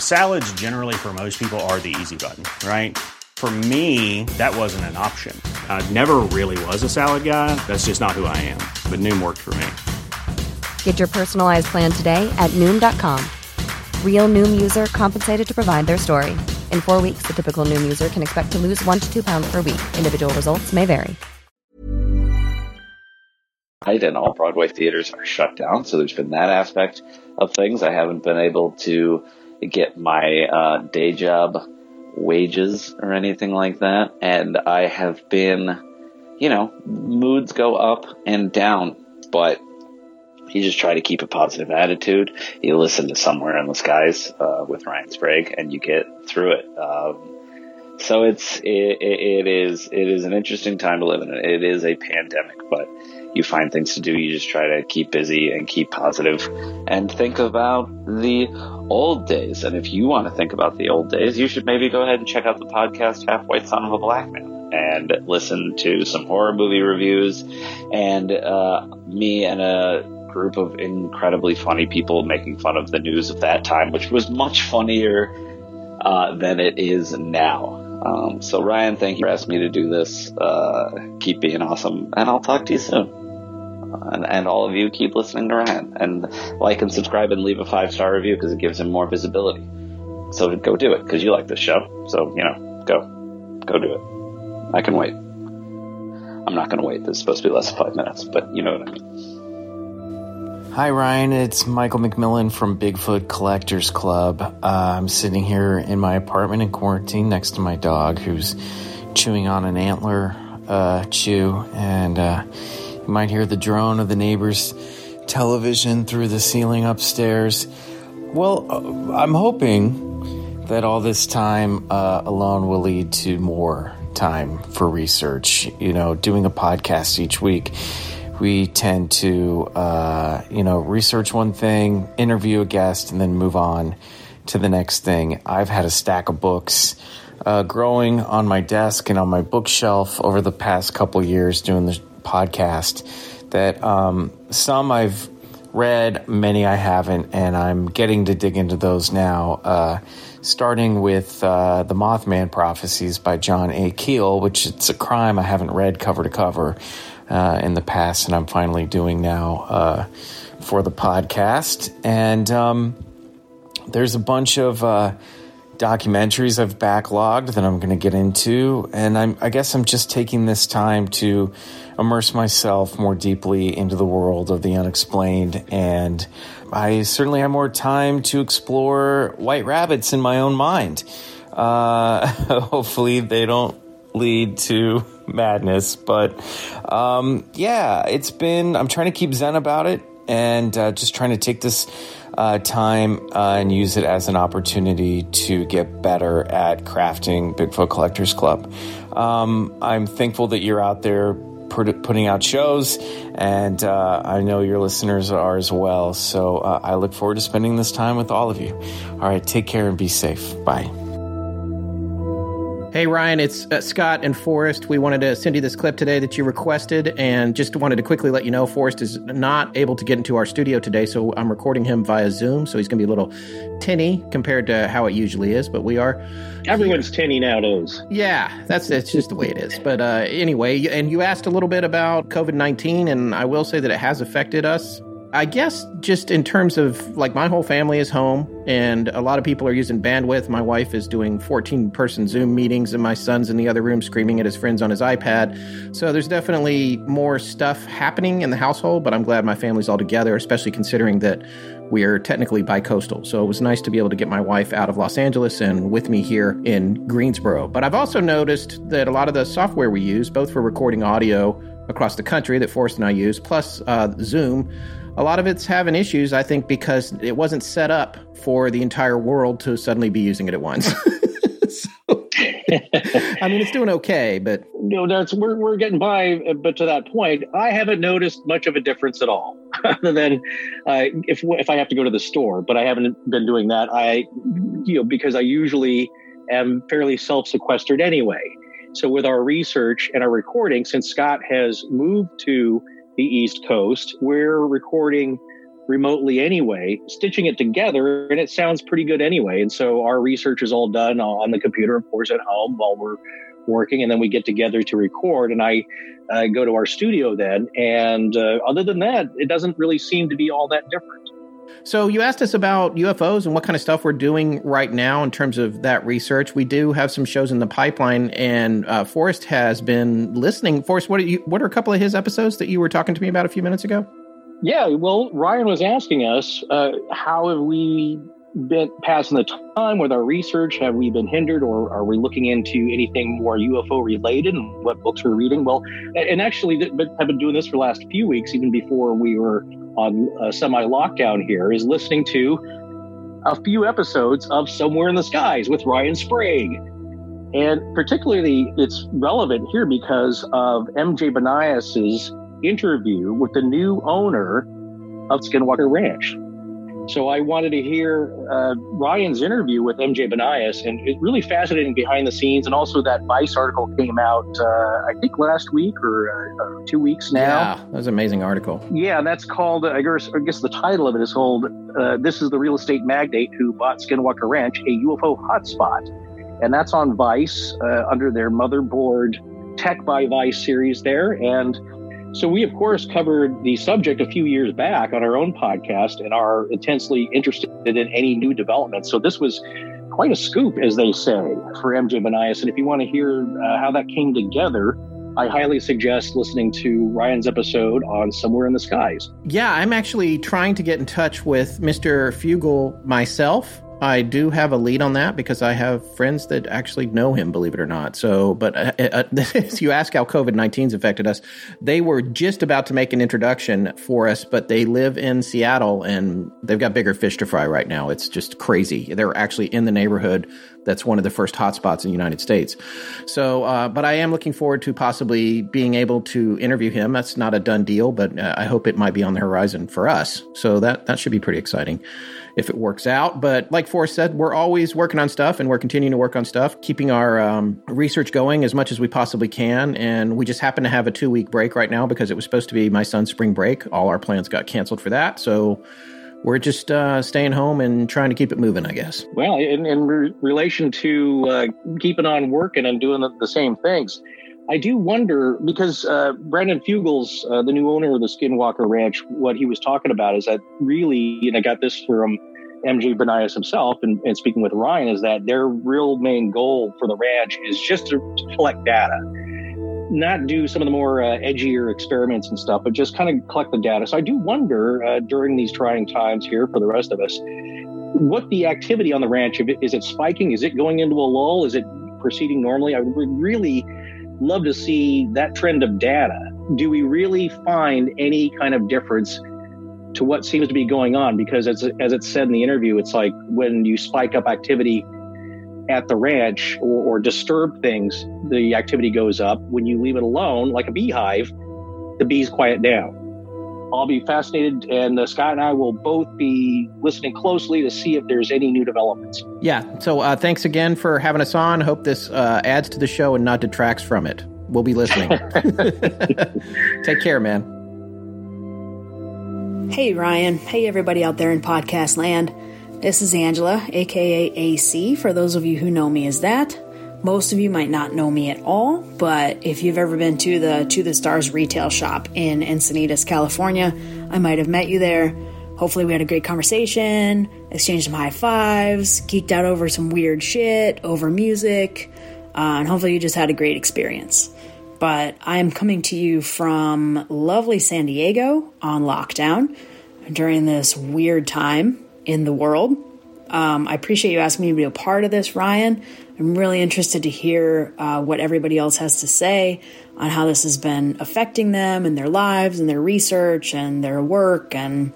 Salads, generally, for most people, are the easy button, right? For me, that wasn't an option. I never really was a salad guy. That's just not who I am. But Noom worked for me. Get your personalized plan today at Noom.com. Real Noom user compensated to provide their story. In four weeks, the typical Noom user can expect to lose one to two pounds per week. Individual results may vary. And all Broadway theaters are shut down, so there's been that aspect of things. I haven't been able to get my uh, day job wages or anything like that, and I have been, you know, moods go up and down, but you just try to keep a positive attitude. You listen to Somewhere in the Skies uh, with Ryan Sprague, and you get through it. Um, so it's it, it is it is an interesting time to live in. It is a pandemic, but you find things to do. You just try to keep busy and keep positive and think about the old days. And if you want to think about the old days, you should maybe go ahead and check out the podcast Half White Son of a Black Man and listen to some horror movie reviews and uh, me and a group of incredibly funny people making fun of the news of that time, which was much funnier uh, than it is now. Um, so Ryan, thank you for asking me to do this. Uh, keep being awesome, and I'll talk to you soon. And, and, all of you keep listening to Ryan and like and subscribe and leave a five star review because it gives him more visibility. So go do it because you like this show. So you know, go, go do it. I can wait. I'm not going to wait. This is supposed to be less than five minutes, but you know what I mean. Hi, Ryan. It's Michael McMillan from Bigfoot Collectors Club. Uh, I'm sitting here in my apartment in quarantine next to my dog who's chewing on an antler uh, chew, and uh, might hear the drone of the neighbor's television through the ceiling upstairs. Well, uh, I'm hoping that all this time uh, alone will lead to more time for research. You know, doing a podcast each week, we tend to, uh, you know, research one thing, interview a guest, and then move on to the next thing. I've had a stack of books uh, growing on my desk and on my bookshelf over the past couple years doing the podcast. That um, some I've read, many I haven't, and I'm getting to dig into those now. Uh, starting with uh, the Mothman Prophecies by John A. Keel, which it's a crime I haven't read cover to cover uh, in the past, and I'm finally doing now uh, for the podcast. And um, there's a bunch of uh, documentaries I've backlogged that I'm going to get into, and I'm, I guess I'm just taking this time to immerse myself more deeply into the world of the unexplained and I certainly have more time to explore white rabbits in my own mind. Uh, <laughs> hopefully, they don't lead to madness. But um, yeah, it's been, I'm trying to keep zen about it and uh, just trying to take this uh, time uh, and use it as an opportunity to get better at crafting Bigfoot Collectors Club. Um, I'm thankful that you're out there putting out shows, and uh, I know your listeners are as well. So uh, I look forward to spending this time with all of you. All right, take care and be safe. Bye. Hey Ryan, it's uh, Scott and Forrest. We wanted to send you this clip today that you requested, and just wanted to quickly let you know Forrest is not able to get into our studio today, so I'm recording him via Zoom. So he's going to be a little tinny compared to how it usually is, but we are. Everyone's tinny nowadays. Yeah, that's that's just the way it is. But uh, anyway, and you asked a little bit about COVID nineteen, and I will say that it has affected us I guess just in terms of like my whole family is home and a lot of people are using bandwidth. My wife is doing 14 person Zoom meetings and my son's in the other room screaming at his friends on his iPad. So there's definitely more stuff happening in the household, but I'm glad my family's all together, especially considering that we are technically bi-coastal. So it was nice to be able to get my wife out of Los Angeles and with me here in Greensboro. But I've also noticed that a lot of the software we use, both for recording audio across the country that Forrest and I use, plus uh, Zoom, a lot of it's having issues, I think, because it wasn't set up for the entire world to suddenly be using it at once. <laughs> so, <laughs> I mean, it's doing okay, but no, that's we're we're getting by. But to that point, I haven't noticed much of a difference at all, <laughs> other than uh, if if I have to go to the store. But I haven't been doing that. I, you know, because I usually am fairly self sequestered anyway. So with our research and our recording, since Scott has moved to the East Coast. We're recording remotely anyway, stitching it together, and it sounds pretty good anyway. And so our research is all done on the computer, of course, at home while we're working, and then we get together to record. And I uh, go to our studio then, and uh, other than that, it doesn't really seem to be all that different. So you asked us about UFOs and what kind of stuff we're doing right now in terms of that research. We do have some shows in the pipeline, and uh, Forrest has been listening. Forrest, what are you? What are a couple of his episodes that you were talking to me about a few minutes ago? Yeah, well, Ryan was asking us uh, how have we been passing the time with our research? Have we been hindered, or are we looking into anything more UFO related? And what books we're reading? Well, and actually, I've been doing this for the last few weeks, even before we were on uh, semi lockdown here, is listening to a few episodes of Somewhere in the Skies with Ryan Sprague. And particularly, it's relevant here because of MJ Banias's interview with the new owner of Skinwalker Ranch. So I wanted to hear uh, Ryan's interview with MJ Banias, and it's really fascinating behind the scenes. And also that Vice article came out, uh, I think last week or uh, two weeks now. Yeah, that was an amazing article. Yeah, that's called. I guess, I guess the title of it is called uh, "This is the real estate magnate who bought Skinwalker Ranch, a UFO hotspot," and that's on Vice uh, under their motherboard Tech by Vice series there, and so we, of course, covered the subject a few years back on our own podcast and are intensely interested in any new developments. So this was quite a scoop, as they say, for MJ Banias. And if you want to hear uh, how that came together, I highly suggest listening to Ryan's episode on Somewhere in the Skies. Yeah, I'm actually trying to get in touch with Mr. Fugal myself I do have a lead on that because I have friends that actually know him, believe it or not. So, but uh, uh, <laughs> if you ask how COVID 19's affected us, they were just about to make an introduction for us, but they live in Seattle and they've got bigger fish to fry right now. It's just crazy. They're actually in the neighborhood that's one of the first hotspots in the United States. So, uh, but I am looking forward to possibly being able to interview him. That's not a done deal, but uh, I hope it might be on the horizon for us. So that that should be pretty exciting if it works out. But like Forrest said, we're always working on stuff and we're continuing to work on stuff, keeping our um, research going as much as we possibly can. And we just happen to have a two week break right now because it was supposed to be my son's spring break. All our plans got canceled for that. So we're just uh, staying home and trying to keep it moving, I guess. Well, in, in re- relation to uh, keeping on working and doing the, the, same things, I do wonder because uh, Brandon Fugal's, uh, the new owner of the Skinwalker Ranch, what he was talking about is that really, and I got this from MJ Banias himself, and, and speaking with Ryan, is that their real main goal for the ranch is just to collect data not do some of the more uh, edgier experiments and stuff, but just kind of collect the data. So I do wonder uh, during these trying times here for the rest of us, what the activity on the ranch is it spiking? Is it going into a lull? Is it proceeding normally? I would really love to see that trend of data. Do we really find any kind of difference to what seems to be going on? Because as as it said in the interview, it's like when you spike up activity at the ranch or, or disturb things, the activity goes up. When you leave it alone, like a beehive, the bees quiet down. I'll be fascinated, and uh, Scott and I will both be listening closely to see if there's any new developments. Yeah. So uh, thanks again for having us on. Hope this uh, adds to the show and not detracts from it. We'll be listening. <laughs> <laughs> Take care, man. Hey, Ryan. Hey, everybody out there in podcast land. This is Angela, aka AC, for those of you who know me as that. Most of you might not know me at all, but if you've ever been to the To the Stars retail shop in Encinitas, California, I might have met you there. Hopefully, we had a great conversation, exchanged some high fives, geeked out over some weird shit, over music, uh, and hopefully, you just had a great experience. But I am coming to you from lovely San Diego on lockdown during this weird time in the world. Um, I appreciate you asking me to be a part of this, Ryan. I'm really interested to hear uh, what everybody else has to say on how this has been affecting them and their lives and their research and their work and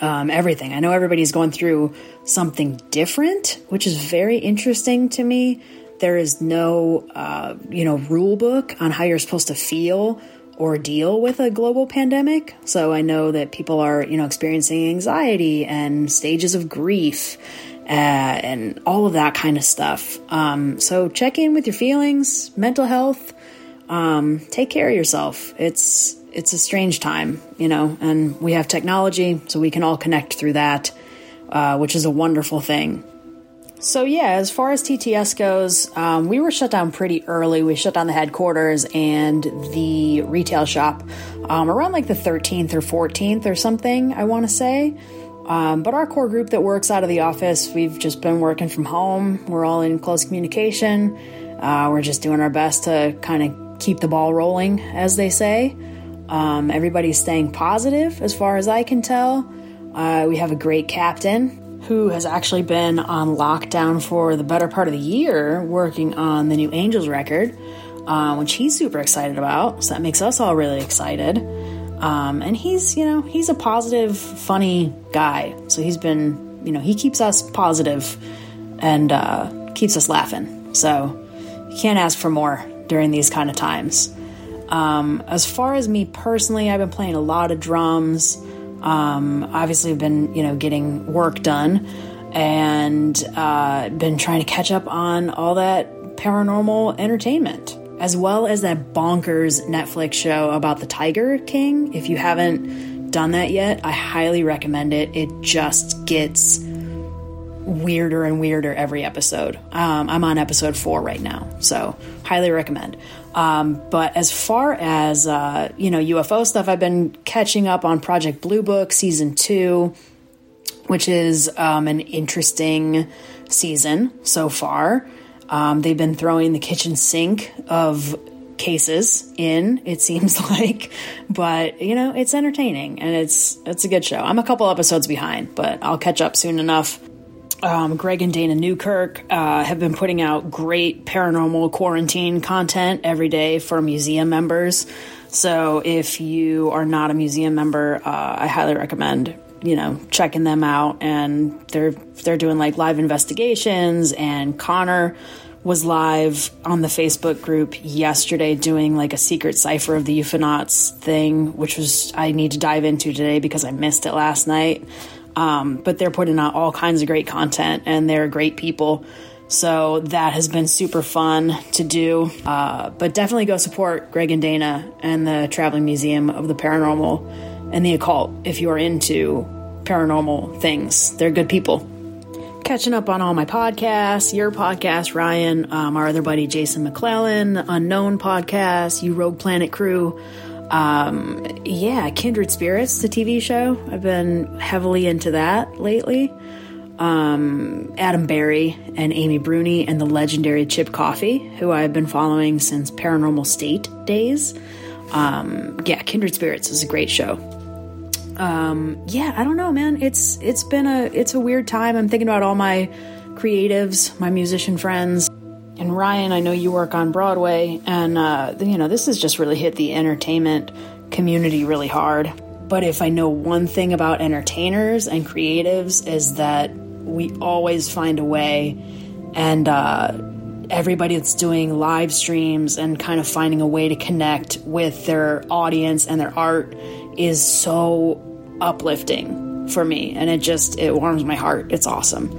um, everything. I know everybody's going through something different, which is very interesting to me. There is no, uh, you know, rule book on how you're supposed to feel or deal with a global pandemic. So I know that people are, you know, experiencing anxiety and stages of grief uh, and all of that kind of stuff. Um, so check in with your feelings, mental health. Um, take care of yourself. It's it's a strange time, you know, and we have technology, so we can all connect through that, uh, which is a wonderful thing. So, yeah, as far as TTS goes, um, we were shut down pretty early. We shut down the headquarters and the retail shop um, around like the 13th or 14th or something, I want to say. Um, but our core group that works out of the office, we've just been working from home. We're all in close communication. Uh, we're just doing our best to kind of keep the ball rolling, as they say. Um, everybody's staying positive, as far as I can tell. Uh, we have a great captain who has actually been on lockdown for the better part of the year working on the new Angels record, uh, which he's super excited about. So that makes us all really excited. Um, and he's, you know, he's a positive, funny guy. So he's been, you know, he keeps us positive and uh, keeps us laughing. So you can't ask for more during these kind of times. Um, as far as me personally, I've been playing a lot of drums. Um, obviously, been you know getting work done and uh, been trying to catch up on all that paranormal entertainment, as well as that bonkers Netflix show about the Tiger King. If you haven't done that yet, I highly recommend it. It just gets weirder and weirder every episode. Um, I'm on episode four right now, so highly recommend. Um, but as far as uh, you know, UFO stuff, I've been catching up on Project Blue Book season two, which is um, an interesting season so far. Um, they've been throwing the kitchen sink of cases in it <laughs> seems like. But you know it's entertaining and it's it's a good show. I'm a couple episodes behind but i'll catch up soon enough um, Greg and Dana Newkirk uh, have been putting out great paranormal quarantine content every day for museum members. So if you are not a museum member, uh, I highly recommend you know checking them out. And they're they're doing like live investigations. And Connor was live on the Facebook group yesterday doing like a secret cipher of the Euphonauts thing, which was I need to dive into today because I missed it last night. Um, but they're putting out all kinds of great content and they're great people. So that has been super fun to do. Uh, but definitely go support Greg and Dana and the Traveling Museum of the Paranormal and the Occult if you are into paranormal things. They're good people. Catching up on all my podcasts, your podcast, Ryan, um, our other buddy Jason McClellan, the Unknown Podcast, You Rogue Planet Crew. Um, yeah, Kindred Spirits, the TV show. I've been heavily into that lately. Um, Adam Berry and Amy Bruni and the legendary Chip Coffey, who I've been following since Paranormal State days. Um, yeah, Kindred Spirits is a great show. Um, yeah, I don't know, man. It's it's been a it's a weird time. I'm thinking about all my creatives, my musician friends. And Ryan, I know you work on Broadway, and uh, you know this has just really hit the entertainment community really hard. But if I know one thing about entertainers and creatives is that we always find a way, and uh, everybody that's doing live streams and kind of finding a way to connect with their audience and their art is so uplifting for me, and it just it warms my heart. It's awesome.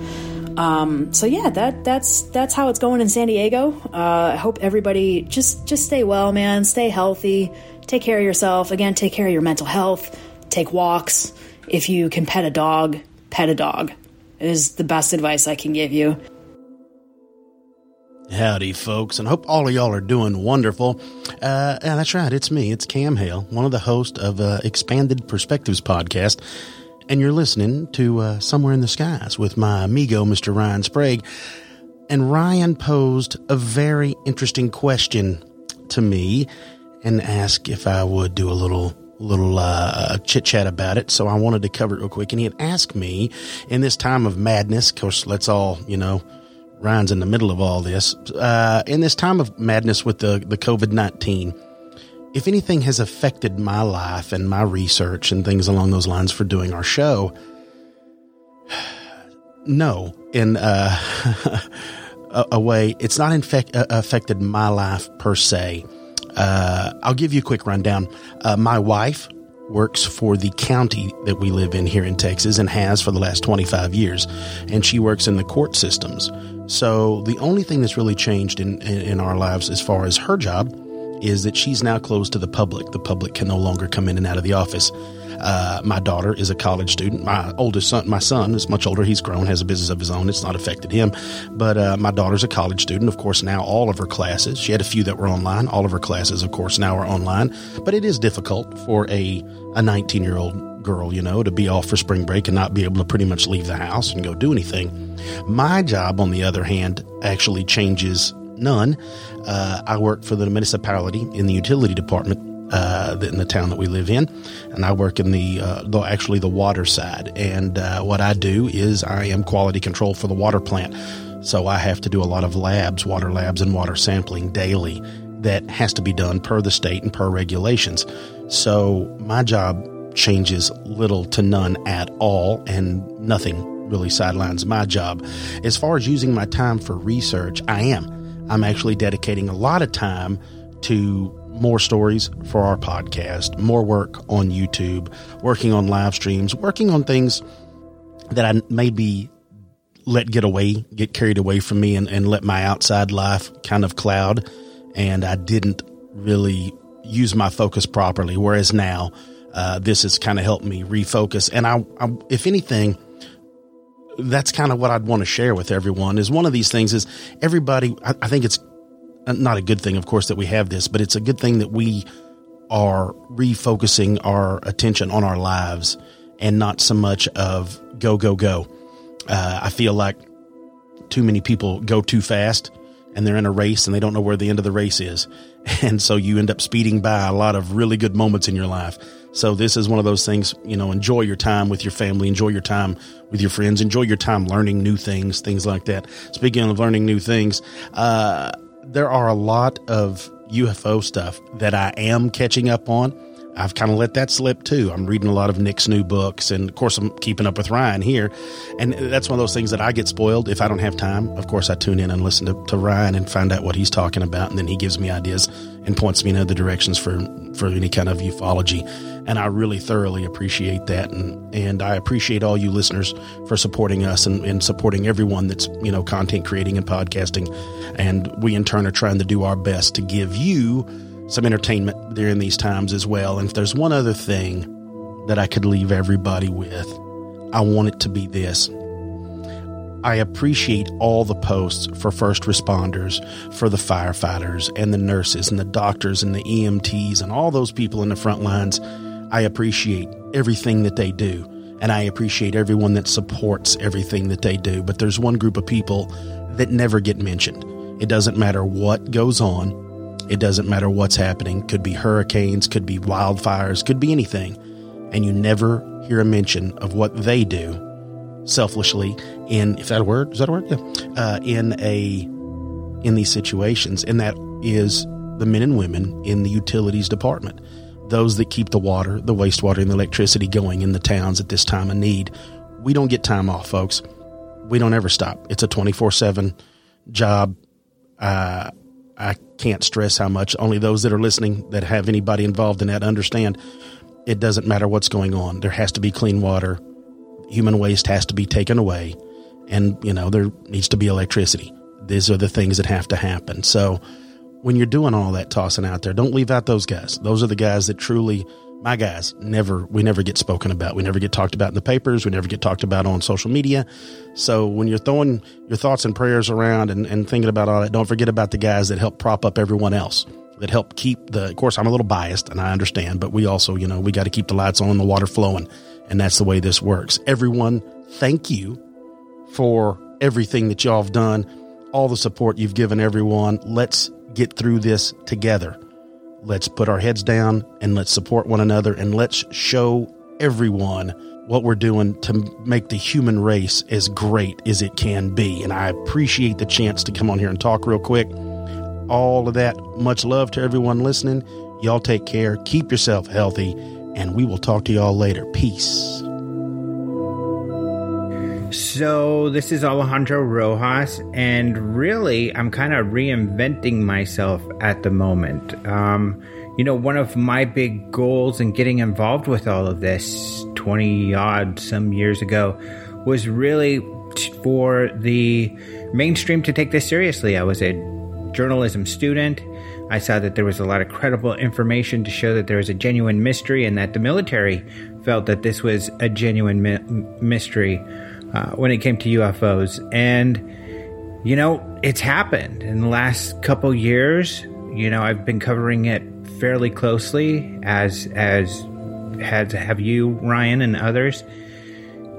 Um, so yeah, that that's that's how it's going in San Diego. Uh, I hope everybody just just stay well, man. Stay healthy. Take care of yourself. Again, take care of your mental health. Take walks. If you can pet a dog, pet a dog. Is the best advice I can give you. Howdy, folks, and hope all of y'all are doing wonderful. Uh, yeah, that's right. It's me. It's Cam Hale, one of the hosts of uh, Expanded Perspectives podcast and you're listening to uh, Somewhere in the Skies with my amigo, Mr. Ryan Sprague. And Ryan posed a very interesting question to me and asked if I would do a little little uh, chit chat about it. So I wanted to cover it real quick. And he had asked me in this time of madness, of course, let's all, you know, Ryan's in the middle of all this. Uh, in this time of madness with the, the COVID 19, if anything has affected my life and my research and things along those lines for doing our show, <sighs> no. In uh, <laughs> a, a, way, it's not infect, uh, affected my life per se. Uh, I'll give you a quick rundown. Uh, my wife works for the county that we live in here in Texas and has for the last 25 years, and she works in the court systems. So the only thing that's really changed in, in, in our lives as far as her job is that she's now closed to the public. The public can no longer come in and out of the office. Uh, my daughter is a college student. My oldest son, my son, is much older. He's grown, has a business of his own. It's not affected him. But uh, my daughter's a college student. Of course, now all of her classes, she had a few that were online. All of her classes, of course, now are online. But it is difficult for a, a 19 year old girl, you know, to be off for spring break and not be able to pretty much leave the house and go do anything. My job, on the other hand, actually changes none. Uh, I work for the municipality in the utility department uh, in the town that we live in, and I work in the, uh, the actually the water side. And uh, what I do is I am quality control for the water plant. So I have to do a lot of labs, water labs, and water sampling daily. That has to be done per the state and per regulations. So my job changes little to none at all, and nothing really sidelines my job. As far as using my time for research, I am. I'm actually dedicating a lot of time to more stories for our podcast, more work on YouTube, working on live streams, working on things that I maybe let get away, get carried away from me and, and let my outside life kind of cloud. And I didn't really use my focus properly. Whereas now, uh, this has kind of helped me refocus. And I, I if anything, that's kind of what I'd want to share with everyone is one of these things is everybody, I, I think it's not a good thing, of course, that we have this, but it's a good thing that we are refocusing our attention on our lives and not so much of go, go, go. Uh, I feel like too many people go too fast and they're in a race and they don't know where the end of the race is. <laughs> And so you end up speeding by a lot of really good moments in your life. So this is one of those things, you know, enjoy your time with your family, enjoy your time with your friends, enjoy your time learning new things, things like that. Speaking of learning new things, uh, there are a lot of UFO stuff that I am catching up on. I've kind of let that slip too. I'm reading a lot of Nick's new books, and of course, I'm keeping up with Ryan here. And that's one of those things that I get spoiled if I don't have time. Of course, I tune in and listen to, to Ryan and find out what he's talking about, and then he gives me ideas and points me in other directions for for any kind of ufology. And I really thoroughly appreciate that, and and I appreciate all you listeners for supporting us and, and supporting everyone that's you know content creating and podcasting. And we in turn are trying to do our best to give you some entertainment during these times as well. And if there's one other thing that I could leave everybody with, I want it to be this. I appreciate all the posts for first responders, for the firefighters and the nurses and the doctors and the EMTs and all those people in the front lines. I appreciate everything that they do. And I appreciate everyone that supports everything that they do. But there's one group of people that never get mentioned. It doesn't matter what goes on. It doesn't matter what's happening. Could be hurricanes, could be wildfires, could be anything. And you never hear a mention of what they do selfishly in, if that a word, is that a word? Yeah. Uh, in a, in these situations. And that is the men and women in the utilities department. Those that keep the water, the wastewater, and the electricity going in the towns at this time of need. We don't get time off, folks. We don't ever stop. It's a 24 7 job. Uh, I can't stress how much only those that are listening that have anybody involved in that understand it doesn't matter what's going on. There has to be clean water. Human waste has to be taken away. And, you know, there needs to be electricity. These are the things that have to happen. So when you're doing all that tossing out there, don't leave out those guys. Those are the guys that truly my guys never we never get spoken about. We never get talked about in the papers. We never get talked about on social media. So when you're throwing your thoughts and prayers around and, and thinking about all that don't forget about the guys that help prop up everyone else that help keep the of course i'm a little biased and i understand but we also you know we got to keep the lights on the water flowing and that's the way this works. Everyone thank you for everything that y'all have done all the support you've given everyone. Let's get through this together Let's put our heads down and let's support one another and let's show everyone what we're doing to make the human race as great as it can be. And I appreciate the chance to come on here and talk real quick. All of that, much love to everyone listening. Y'all take care, keep yourself healthy, and we will talk to y'all later. Peace. So, this is Alejandro Rojas, and really, I'm kind of reinventing myself at the moment. Um, you know, one of my big goals in getting involved with all of this 20 odd some years ago was really for the mainstream to take this seriously. I was a journalism student. I saw that there was a lot of credible information to show that there was a genuine mystery and that the military felt that this was a genuine mi- mystery uh, when it came to UFOs. And, you know, it's happened in the last couple years. You know, I've been covering it fairly closely, as as has have you, Ryan, and others.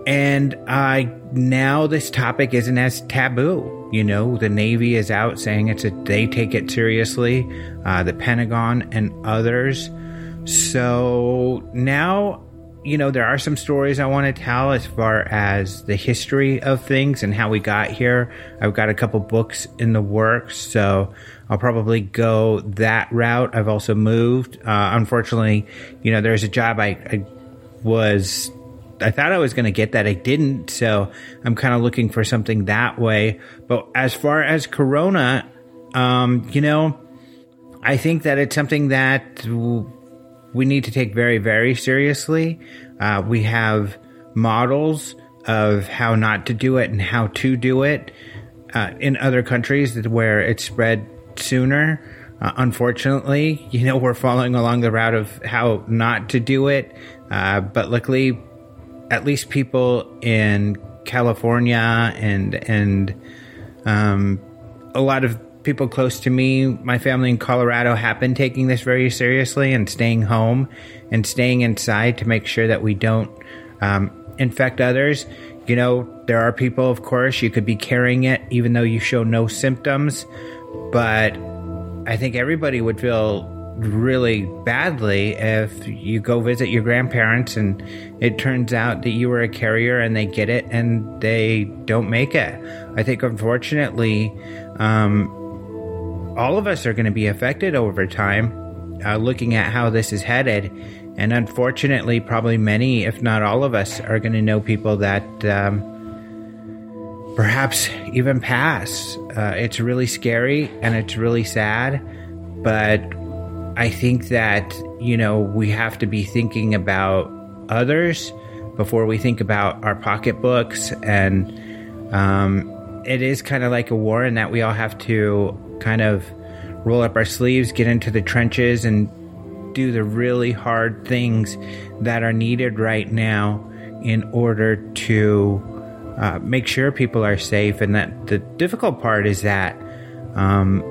And I now this topic isn't as taboo. You know, the Navy is out saying it's a they take it seriously. Uh, the Pentagon and others. So now you know, there are some stories I want to tell as far as the history of things and how we got here. I've got a couple books in the works, so I'll probably go that route. I've also moved. Uh, unfortunately, you know, there's a job I, I was. I thought I was going to get that. I didn't. So I'm kind of looking for something that way. But as far as Corona, um, you know, I think that it's something that we need to take very, very seriously. Uh, we have models of how not to do it and how to do it uh, in other countries where it's spread sooner. Uh, unfortunately, <laughs> you know, we're following along the route of how not to do it. Uh, but luckily, at least people in California and and um, a lot of people close to me, my family in Colorado, have been taking this very seriously and staying home and staying inside to make sure that we don't um, infect others. You know, there are people, of course, you could be carrying it even though you show no symptoms, but I think everybody would feel really badly if you go visit your grandparents and it turns out that you were a carrier and they get it and they don't make it. I think, unfortunately, um, all of us are going to be affected over time, uh, looking at how this is headed. And unfortunately, probably many, if not all of us, are going to know people that um, perhaps even pass. Uh, it's really scary and it's really sad, but I think that, you know, we have to be thinking about others before we think about our pocketbooks. And um, it is kind of like a war in that we all have to kind of roll up our sleeves, get into the trenches, and do the really hard things that are needed right now in order to uh, make sure people are safe. And that the difficult part is that um,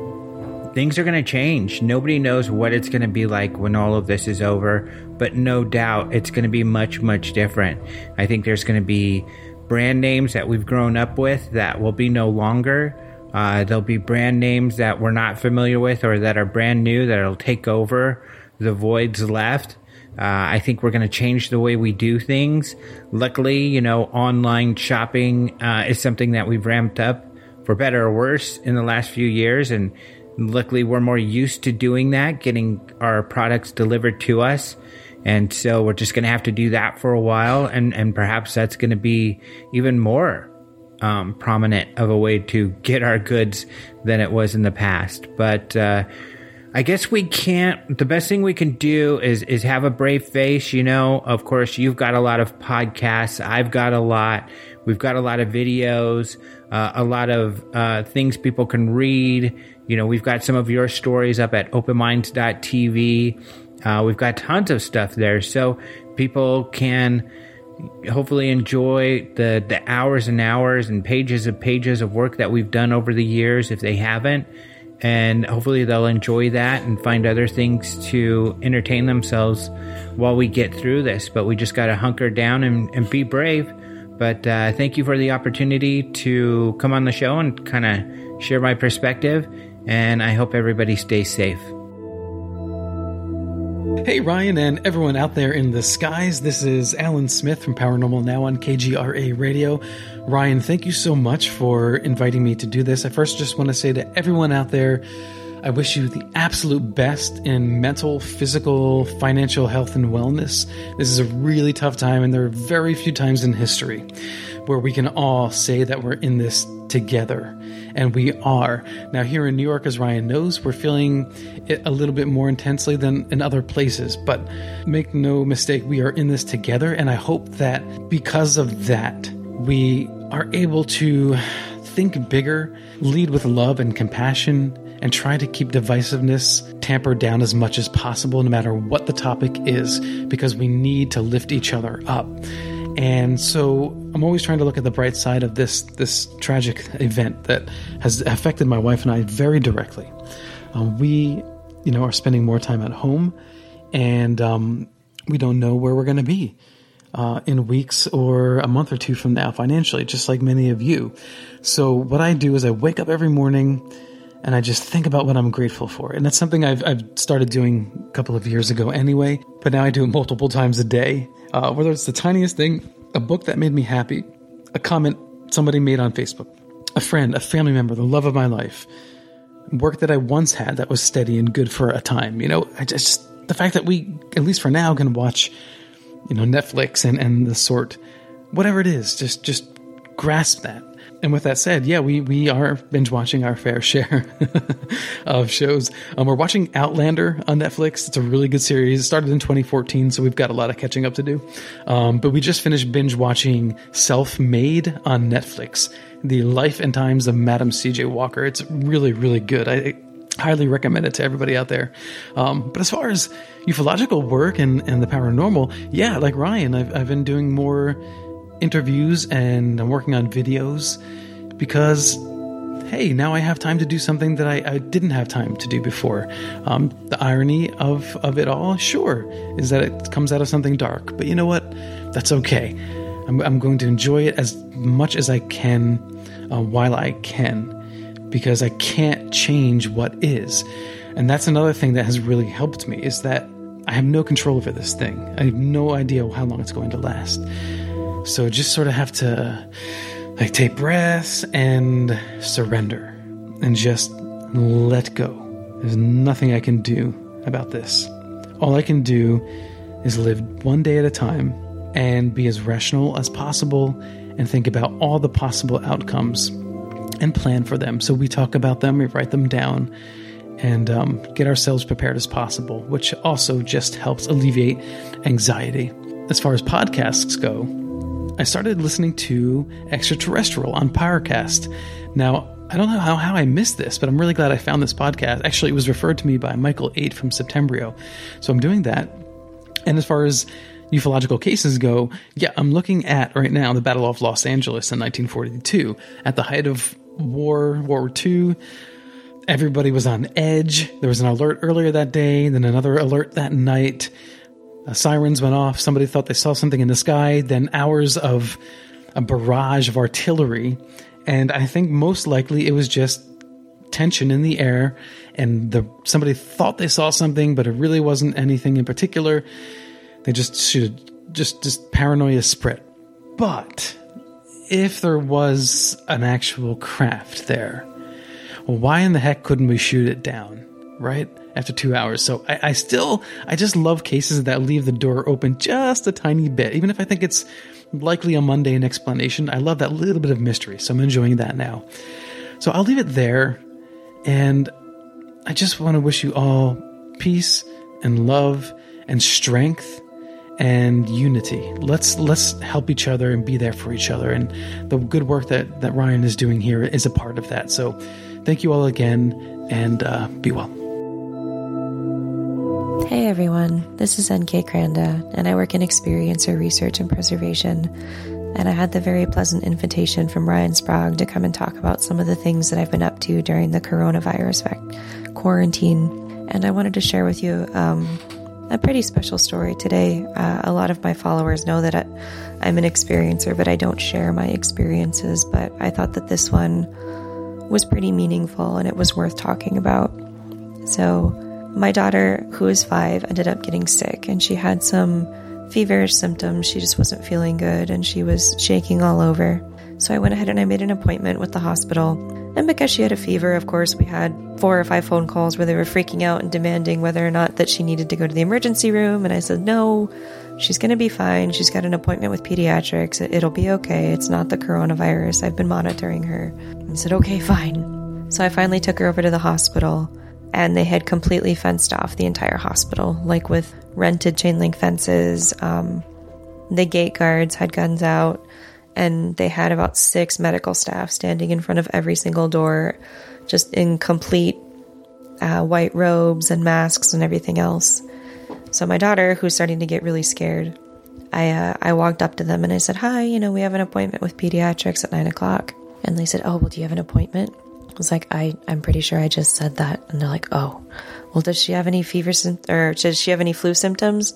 things are going to change. Nobody knows what it's going to be like when all of this is over, but no doubt it's going to be much, much different. I think there's going to be brand names that we've grown up with that will be no longer. Uh, there'll be brand names that we're not familiar with or that are brand new that'll take over the voids left. Uh, I think we're going to change the way we do things. Luckily, you know, online shopping uh, is something that we've ramped up for better or worse in the last few years. And luckily, we're more used to doing that, getting our products delivered to us. And so we're just going to have to do that for a while. And, and perhaps that's going to be even more um, prominent of a way to get our goods than it was in the past. But, uh, I guess we can't. The best thing we can do is is have a brave face. You know, of course, you've got a lot of podcasts. I've got a lot. We've got a lot of videos, uh, a lot of uh, things people can read. You know, we've got some of your stories up at openminds.tv. Uh, we've got tons of stuff there, so people can hopefully enjoy the the hours and hours and pages of pages of work that we've done over the years. If they haven't and hopefully they'll enjoy that and find other things to entertain themselves while we get through this. But we just got to hunker down and, and, be brave. But uh, thank you for the opportunity to come on the show and kind of share my perspective. And I hope everybody stays safe. Hey, Ryan, and everyone out there in the skies. This is Alan Smith from Paranormal Now on KGRA Radio. Ryan, thank you so much for inviting me to do this. I first just want to say to everyone out there, I wish you the absolute best in mental, physical, financial health, and wellness. This is a really tough time, and there are very few times in history where we can all say that we're in this together. And we are. Now, here in New York, as Ryan knows, we're feeling it a little bit more intensely than in other places. But make no mistake, we are in this together. And I hope that because of that, we are able to think bigger, lead with love and compassion, and try to keep divisiveness tampered down as much as possible, no matter what the topic is, because we need to lift each other up. And so I'm always trying to look at the bright side of this this tragic event that has affected my wife and I very directly. Um, we, you know, are spending more time at home, and um, we don't know where we're going to be uh, in weeks or a month or two from now financially, just like many of you. So what I do is I wake up every morning and I just think about what I'm grateful for. And that's something I've, I've started doing a couple of years ago anyway, but now I do it multiple times a day. Uh, whether it's the tiniest thing, a book that made me happy, a comment somebody made on Facebook, a friend, a family member, the love of my life, work that I once had that was steady and good for a time. You know, I just, the fact that we, at least for now, can watch, you know, Netflix and, and the sort, whatever it is, just, just grasp that and with that said, yeah, we, we are binge watching our fair share <laughs> of shows. Um, we're watching Outlander on Netflix. It's a really good series. It started in 2014, so we've got a lot of catching up to do. Um, but we just finished binge watching Self Made on Netflix, the life and times of Madam C.J. Walker. It's really, really good. I, highly recommend it to everybody out there. Um, but as far as ufological work and, and the paranormal, yeah, like Ryan, I've, I've been doing more interviews and I'm working on videos because, hey, now I have time to do something that I, I didn't have time to do before. Um, the irony of, of it all, sure, is that it comes out of something dark. But you know what? That's okay. I'm, I'm going to enjoy it as much as I can uh, while I can because I can't change what is. And that's another thing that has really helped me is that I have no control over this thing. I have no idea how long it's going to last. So just sort of have to like take breaths and surrender and just let go. There's nothing I can do about this. All I can do is live one day at a time and be as rational as possible and think about all the possible outcomes and plan for them. So we talk about them, we write them down, and um, get ourselves prepared as possible, which also just helps alleviate anxiety. As far as podcasts go, I started listening to Extraterrestrial on Parcast. Now, I don't know how, how I missed this, but I'm really glad I found this podcast. Actually, it was referred to me by Michael 8 from Septembrio. So I'm doing that. And as far as ufological cases go, yeah, I'm looking at right now the Battle of Los Angeles in 1942 at the height of war, World War II. Everybody was on edge. There was an alert earlier that day, then another alert that night. Uh, sirens went off. Somebody thought they saw something in the sky. Then hours of a barrage of artillery. And I think most likely it was just tension in the air and the somebody thought they saw something but it really wasn't anything in particular they just should just just paranoia spread but if there was an actual craft there well why in the heck couldn't we shoot it down right after two hours so I, I still i just love cases that leave the door open just a tiny bit even if i think it's likely a mundane explanation i love that little bit of mystery so i'm enjoying that now so i'll leave it there and I just want to wish you all peace and love and strength and unity. Let's let's help each other and be there for each other. And the good work that that Ryan is doing here is a part of that. So, thank you all again, and uh, be well. Everyone, this is NK Kranda, and I work in experiencer research and preservation. And I had the very pleasant invitation from Ryan Sprague to come and talk about some of the things that I've been up to during the coronavirus quarantine. And I wanted to share with you um, a pretty special story today. Uh, a lot of my followers know that I, I'm an experiencer, but I don't share my experiences. But I thought that this one was pretty meaningful and it was worth talking about. So, my daughter, who is five, ended up getting sick and she had some feverish symptoms. She just wasn't feeling good and she was shaking all over. So I went ahead and I made an appointment with the hospital. And because she had a fever, of course, we had four or five phone calls where they were freaking out and demanding whether or not that she needed to go to the emergency room. And I said, no, she's going to be fine. She's got an appointment with pediatrics. It'll be okay. It's not the coronavirus. I've been monitoring her. I said, okay, fine. So I finally took her over to the hospital and they had completely fenced off the entire hospital, like with rented chain link fences. Um, the gate guards had guns out, and they had about six medical staff standing in front of every single door, just in complete uh, white robes and masks and everything else. So my daughter, who's starting to get really scared, I uh, I walked up to them and I said, "Hi, you know, we have an appointment with pediatrics at nine o'clock." And they said, "Oh, well, do you have an appointment?" Was like, "I I'm pretty sure I just said that." And they're like, "Oh, well, does she have any fever or does she have any flu symptoms?"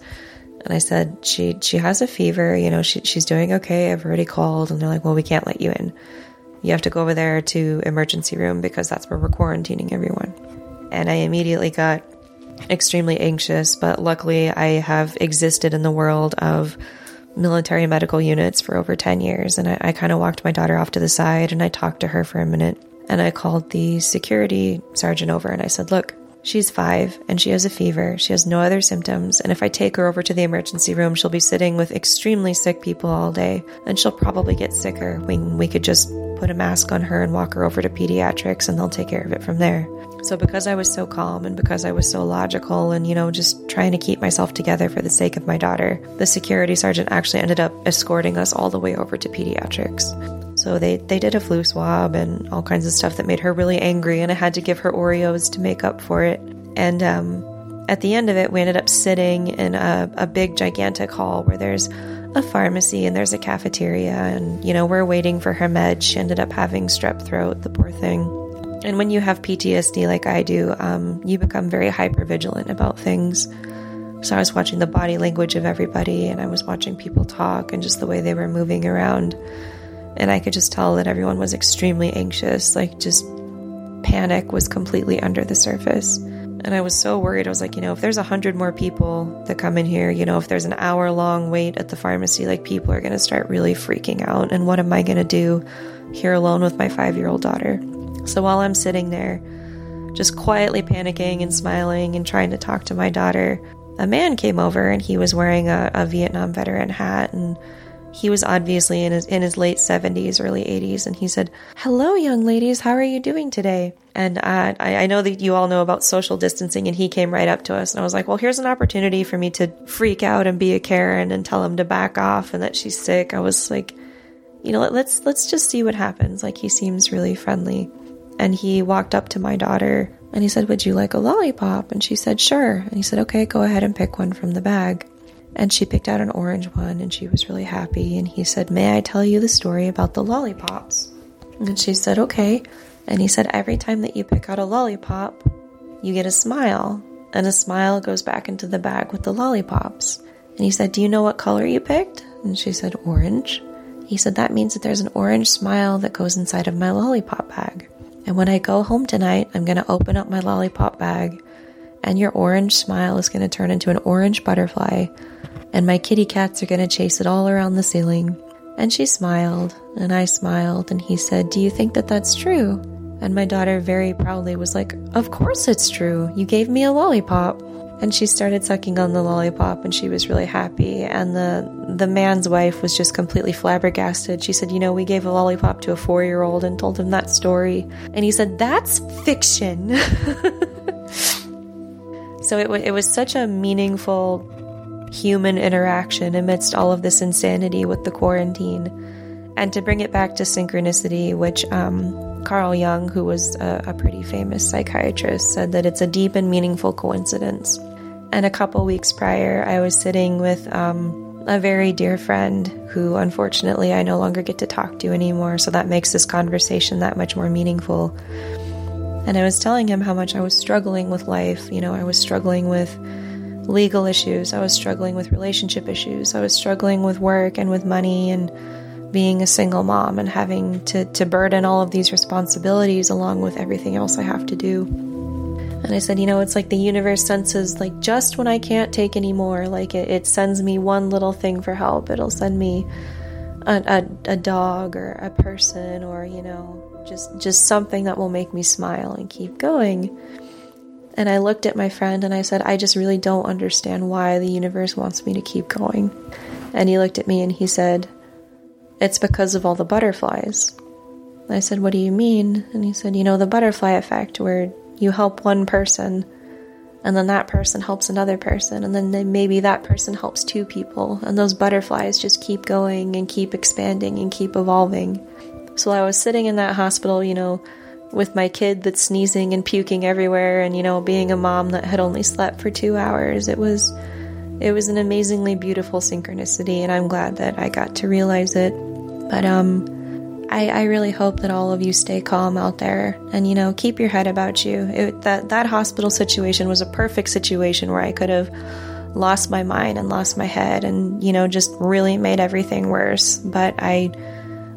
And I said, "She she has a fever. You know, she she's doing okay. I've already called." And they're like, "Well, we can't let you in. You have to go over there to emergency room because that's where we're quarantining everyone." And I immediately got extremely anxious, but luckily I have existed in the world of military medical units for over 10 years. And I, I kind of walked my daughter off to the side and I talked to her for a minute. And I called the security sergeant over and I said, Look, she's five and she has a fever. She has no other symptoms. And if I take her over to the emergency room, she'll be sitting with extremely sick people all day and she'll probably get sicker. We, we could just put a mask on her and walk her over to pediatrics and they'll take care of it from there. So, because I was so calm and because I was so logical and, you know, just trying to keep myself together for the sake of my daughter, the security sergeant actually ended up escorting us all the way over to pediatrics. So, they, they did a flu swab and all kinds of stuff that made her really angry, and I had to give her Oreos to make up for it. And um, at the end of it, we ended up sitting in a, a big, gigantic hall where there's a pharmacy and there's a cafeteria, and, you know, we're waiting for her med. She ended up having strep throat, the poor thing. And when you have PTSD like I do, um, you become very hyper vigilant about things. So I was watching the body language of everybody and I was watching people talk and just the way they were moving around. And I could just tell that everyone was extremely anxious, like just panic was completely under the surface. And I was so worried. I was like, you know, if there's a hundred more people that come in here, you know, if there's an hour long wait at the pharmacy, like people are going to start really freaking out. And what am I going to do here alone with my five year old daughter? So while I'm sitting there, just quietly panicking and smiling and trying to talk to my daughter, a man came over and he was wearing a, a Vietnam veteran hat and he was obviously in his in his late 70s, early 80s, and he said, "Hello, young ladies. How are you doing today?" And uh, I, I know that you all know about social distancing, and he came right up to us, and I was like, "Well, here's an opportunity for me to freak out and be a Karen and tell him to back off and that she's sick." I was like, "You know, let's let's just see what happens." Like he seems really friendly, and he walked up to my daughter and he said, "Would you like a lollipop?" And she said, "Sure." And he said, "Okay, go ahead and pick one from the bag." And she picked out an orange one and she was really happy. And he said, May I tell you the story about the lollipops? And she said, Okay. And he said, Every time that you pick out a lollipop, you get a smile. And a smile goes back into the bag with the lollipops. And he said, Do you know what color you picked? And she said, Orange. He said, That means that there's an orange smile that goes inside of my lollipop bag. And when I go home tonight, I'm going to open up my lollipop bag, and your orange smile is going to turn into an orange butterfly and my kitty cats are going to chase it all around the ceiling. And she smiled, and I smiled, and he said, Do you think that that's true? And my daughter very proudly was like, Of course it's true. You gave me a lollipop. And she started sucking on the lollipop and she was really happy. And the the man's wife was just completely flabbergasted. She said, You know, we gave a lollipop to a four year old and told him that story. And he said, That's fiction. <laughs> so it, w- it was such a meaningful human interaction amidst all of this insanity with the quarantine. And to bring it back to synchronicity, which um, Carl Jung, who was a, a, pretty famous psychiatrist, said that it's a deep and meaningful coincidence. And a couple weeks prior, I was sitting with um, a very dear friend who, unfortunately, I no longer get to talk to anymore. So that makes this conversation that much more meaningful. And I was telling him how much I was struggling with life. You know, I was struggling with legal issues. I was struggling with relationship issues. I was struggling with work and with money and being a single mom and having to, to burden all of these responsibilities along with everything else I have to do. And I said, you know, it's like the universe senses, like, just when I can't take anymore, like, it, it sends me one little thing for help. It'll send me a, a, a dog or a person or, you know, just, just something that will make me smile and keep going. And I looked at my friend and I said, I just really don't understand why the universe wants me to keep going. And he looked at me and he said, It's because of all the butterflies. I said, What do you mean? And he said, You know, the butterfly effect, where you help one person and then that person helps another person and then maybe that person helps two people and those butterflies just keep going and keep expanding and keep evolving. So I was sitting in that hospital, you know, with my kid that's sneezing and puking everywhere and you know being a mom that had only slept for 2 hours it was it was an amazingly beautiful synchronicity and I'm glad that I got to realize it. But um I, I really hope that all of you stay calm out there and you know keep your head about you. It, that that hospital situation was a perfect situation where I could have lost my mind and lost my head and you know just really made everything worse. But I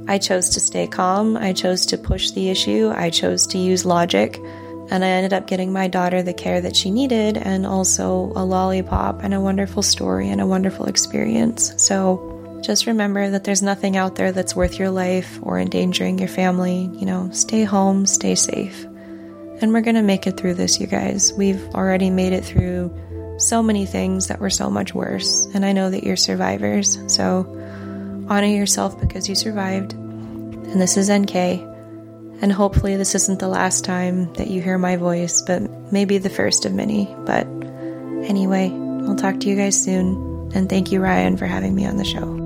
I chose to stay calm. I chose to push the issue. I chose to use logic. And I ended up getting my daughter the care that she needed and also a lollipop and a wonderful story and a wonderful experience. So just remember that there's nothing out there that's worth your life or endangering your family. You know, stay home, stay safe. And we're going to make it through this, you guys. We've already made it through so many things that were so much worse. And I know that you're survivors. So Honor yourself because you survived. And this is NK. And hopefully, this isn't the last time that you hear my voice, but maybe the first of many. But anyway, I'll talk to you guys soon. And thank you, Ryan, for having me on the show.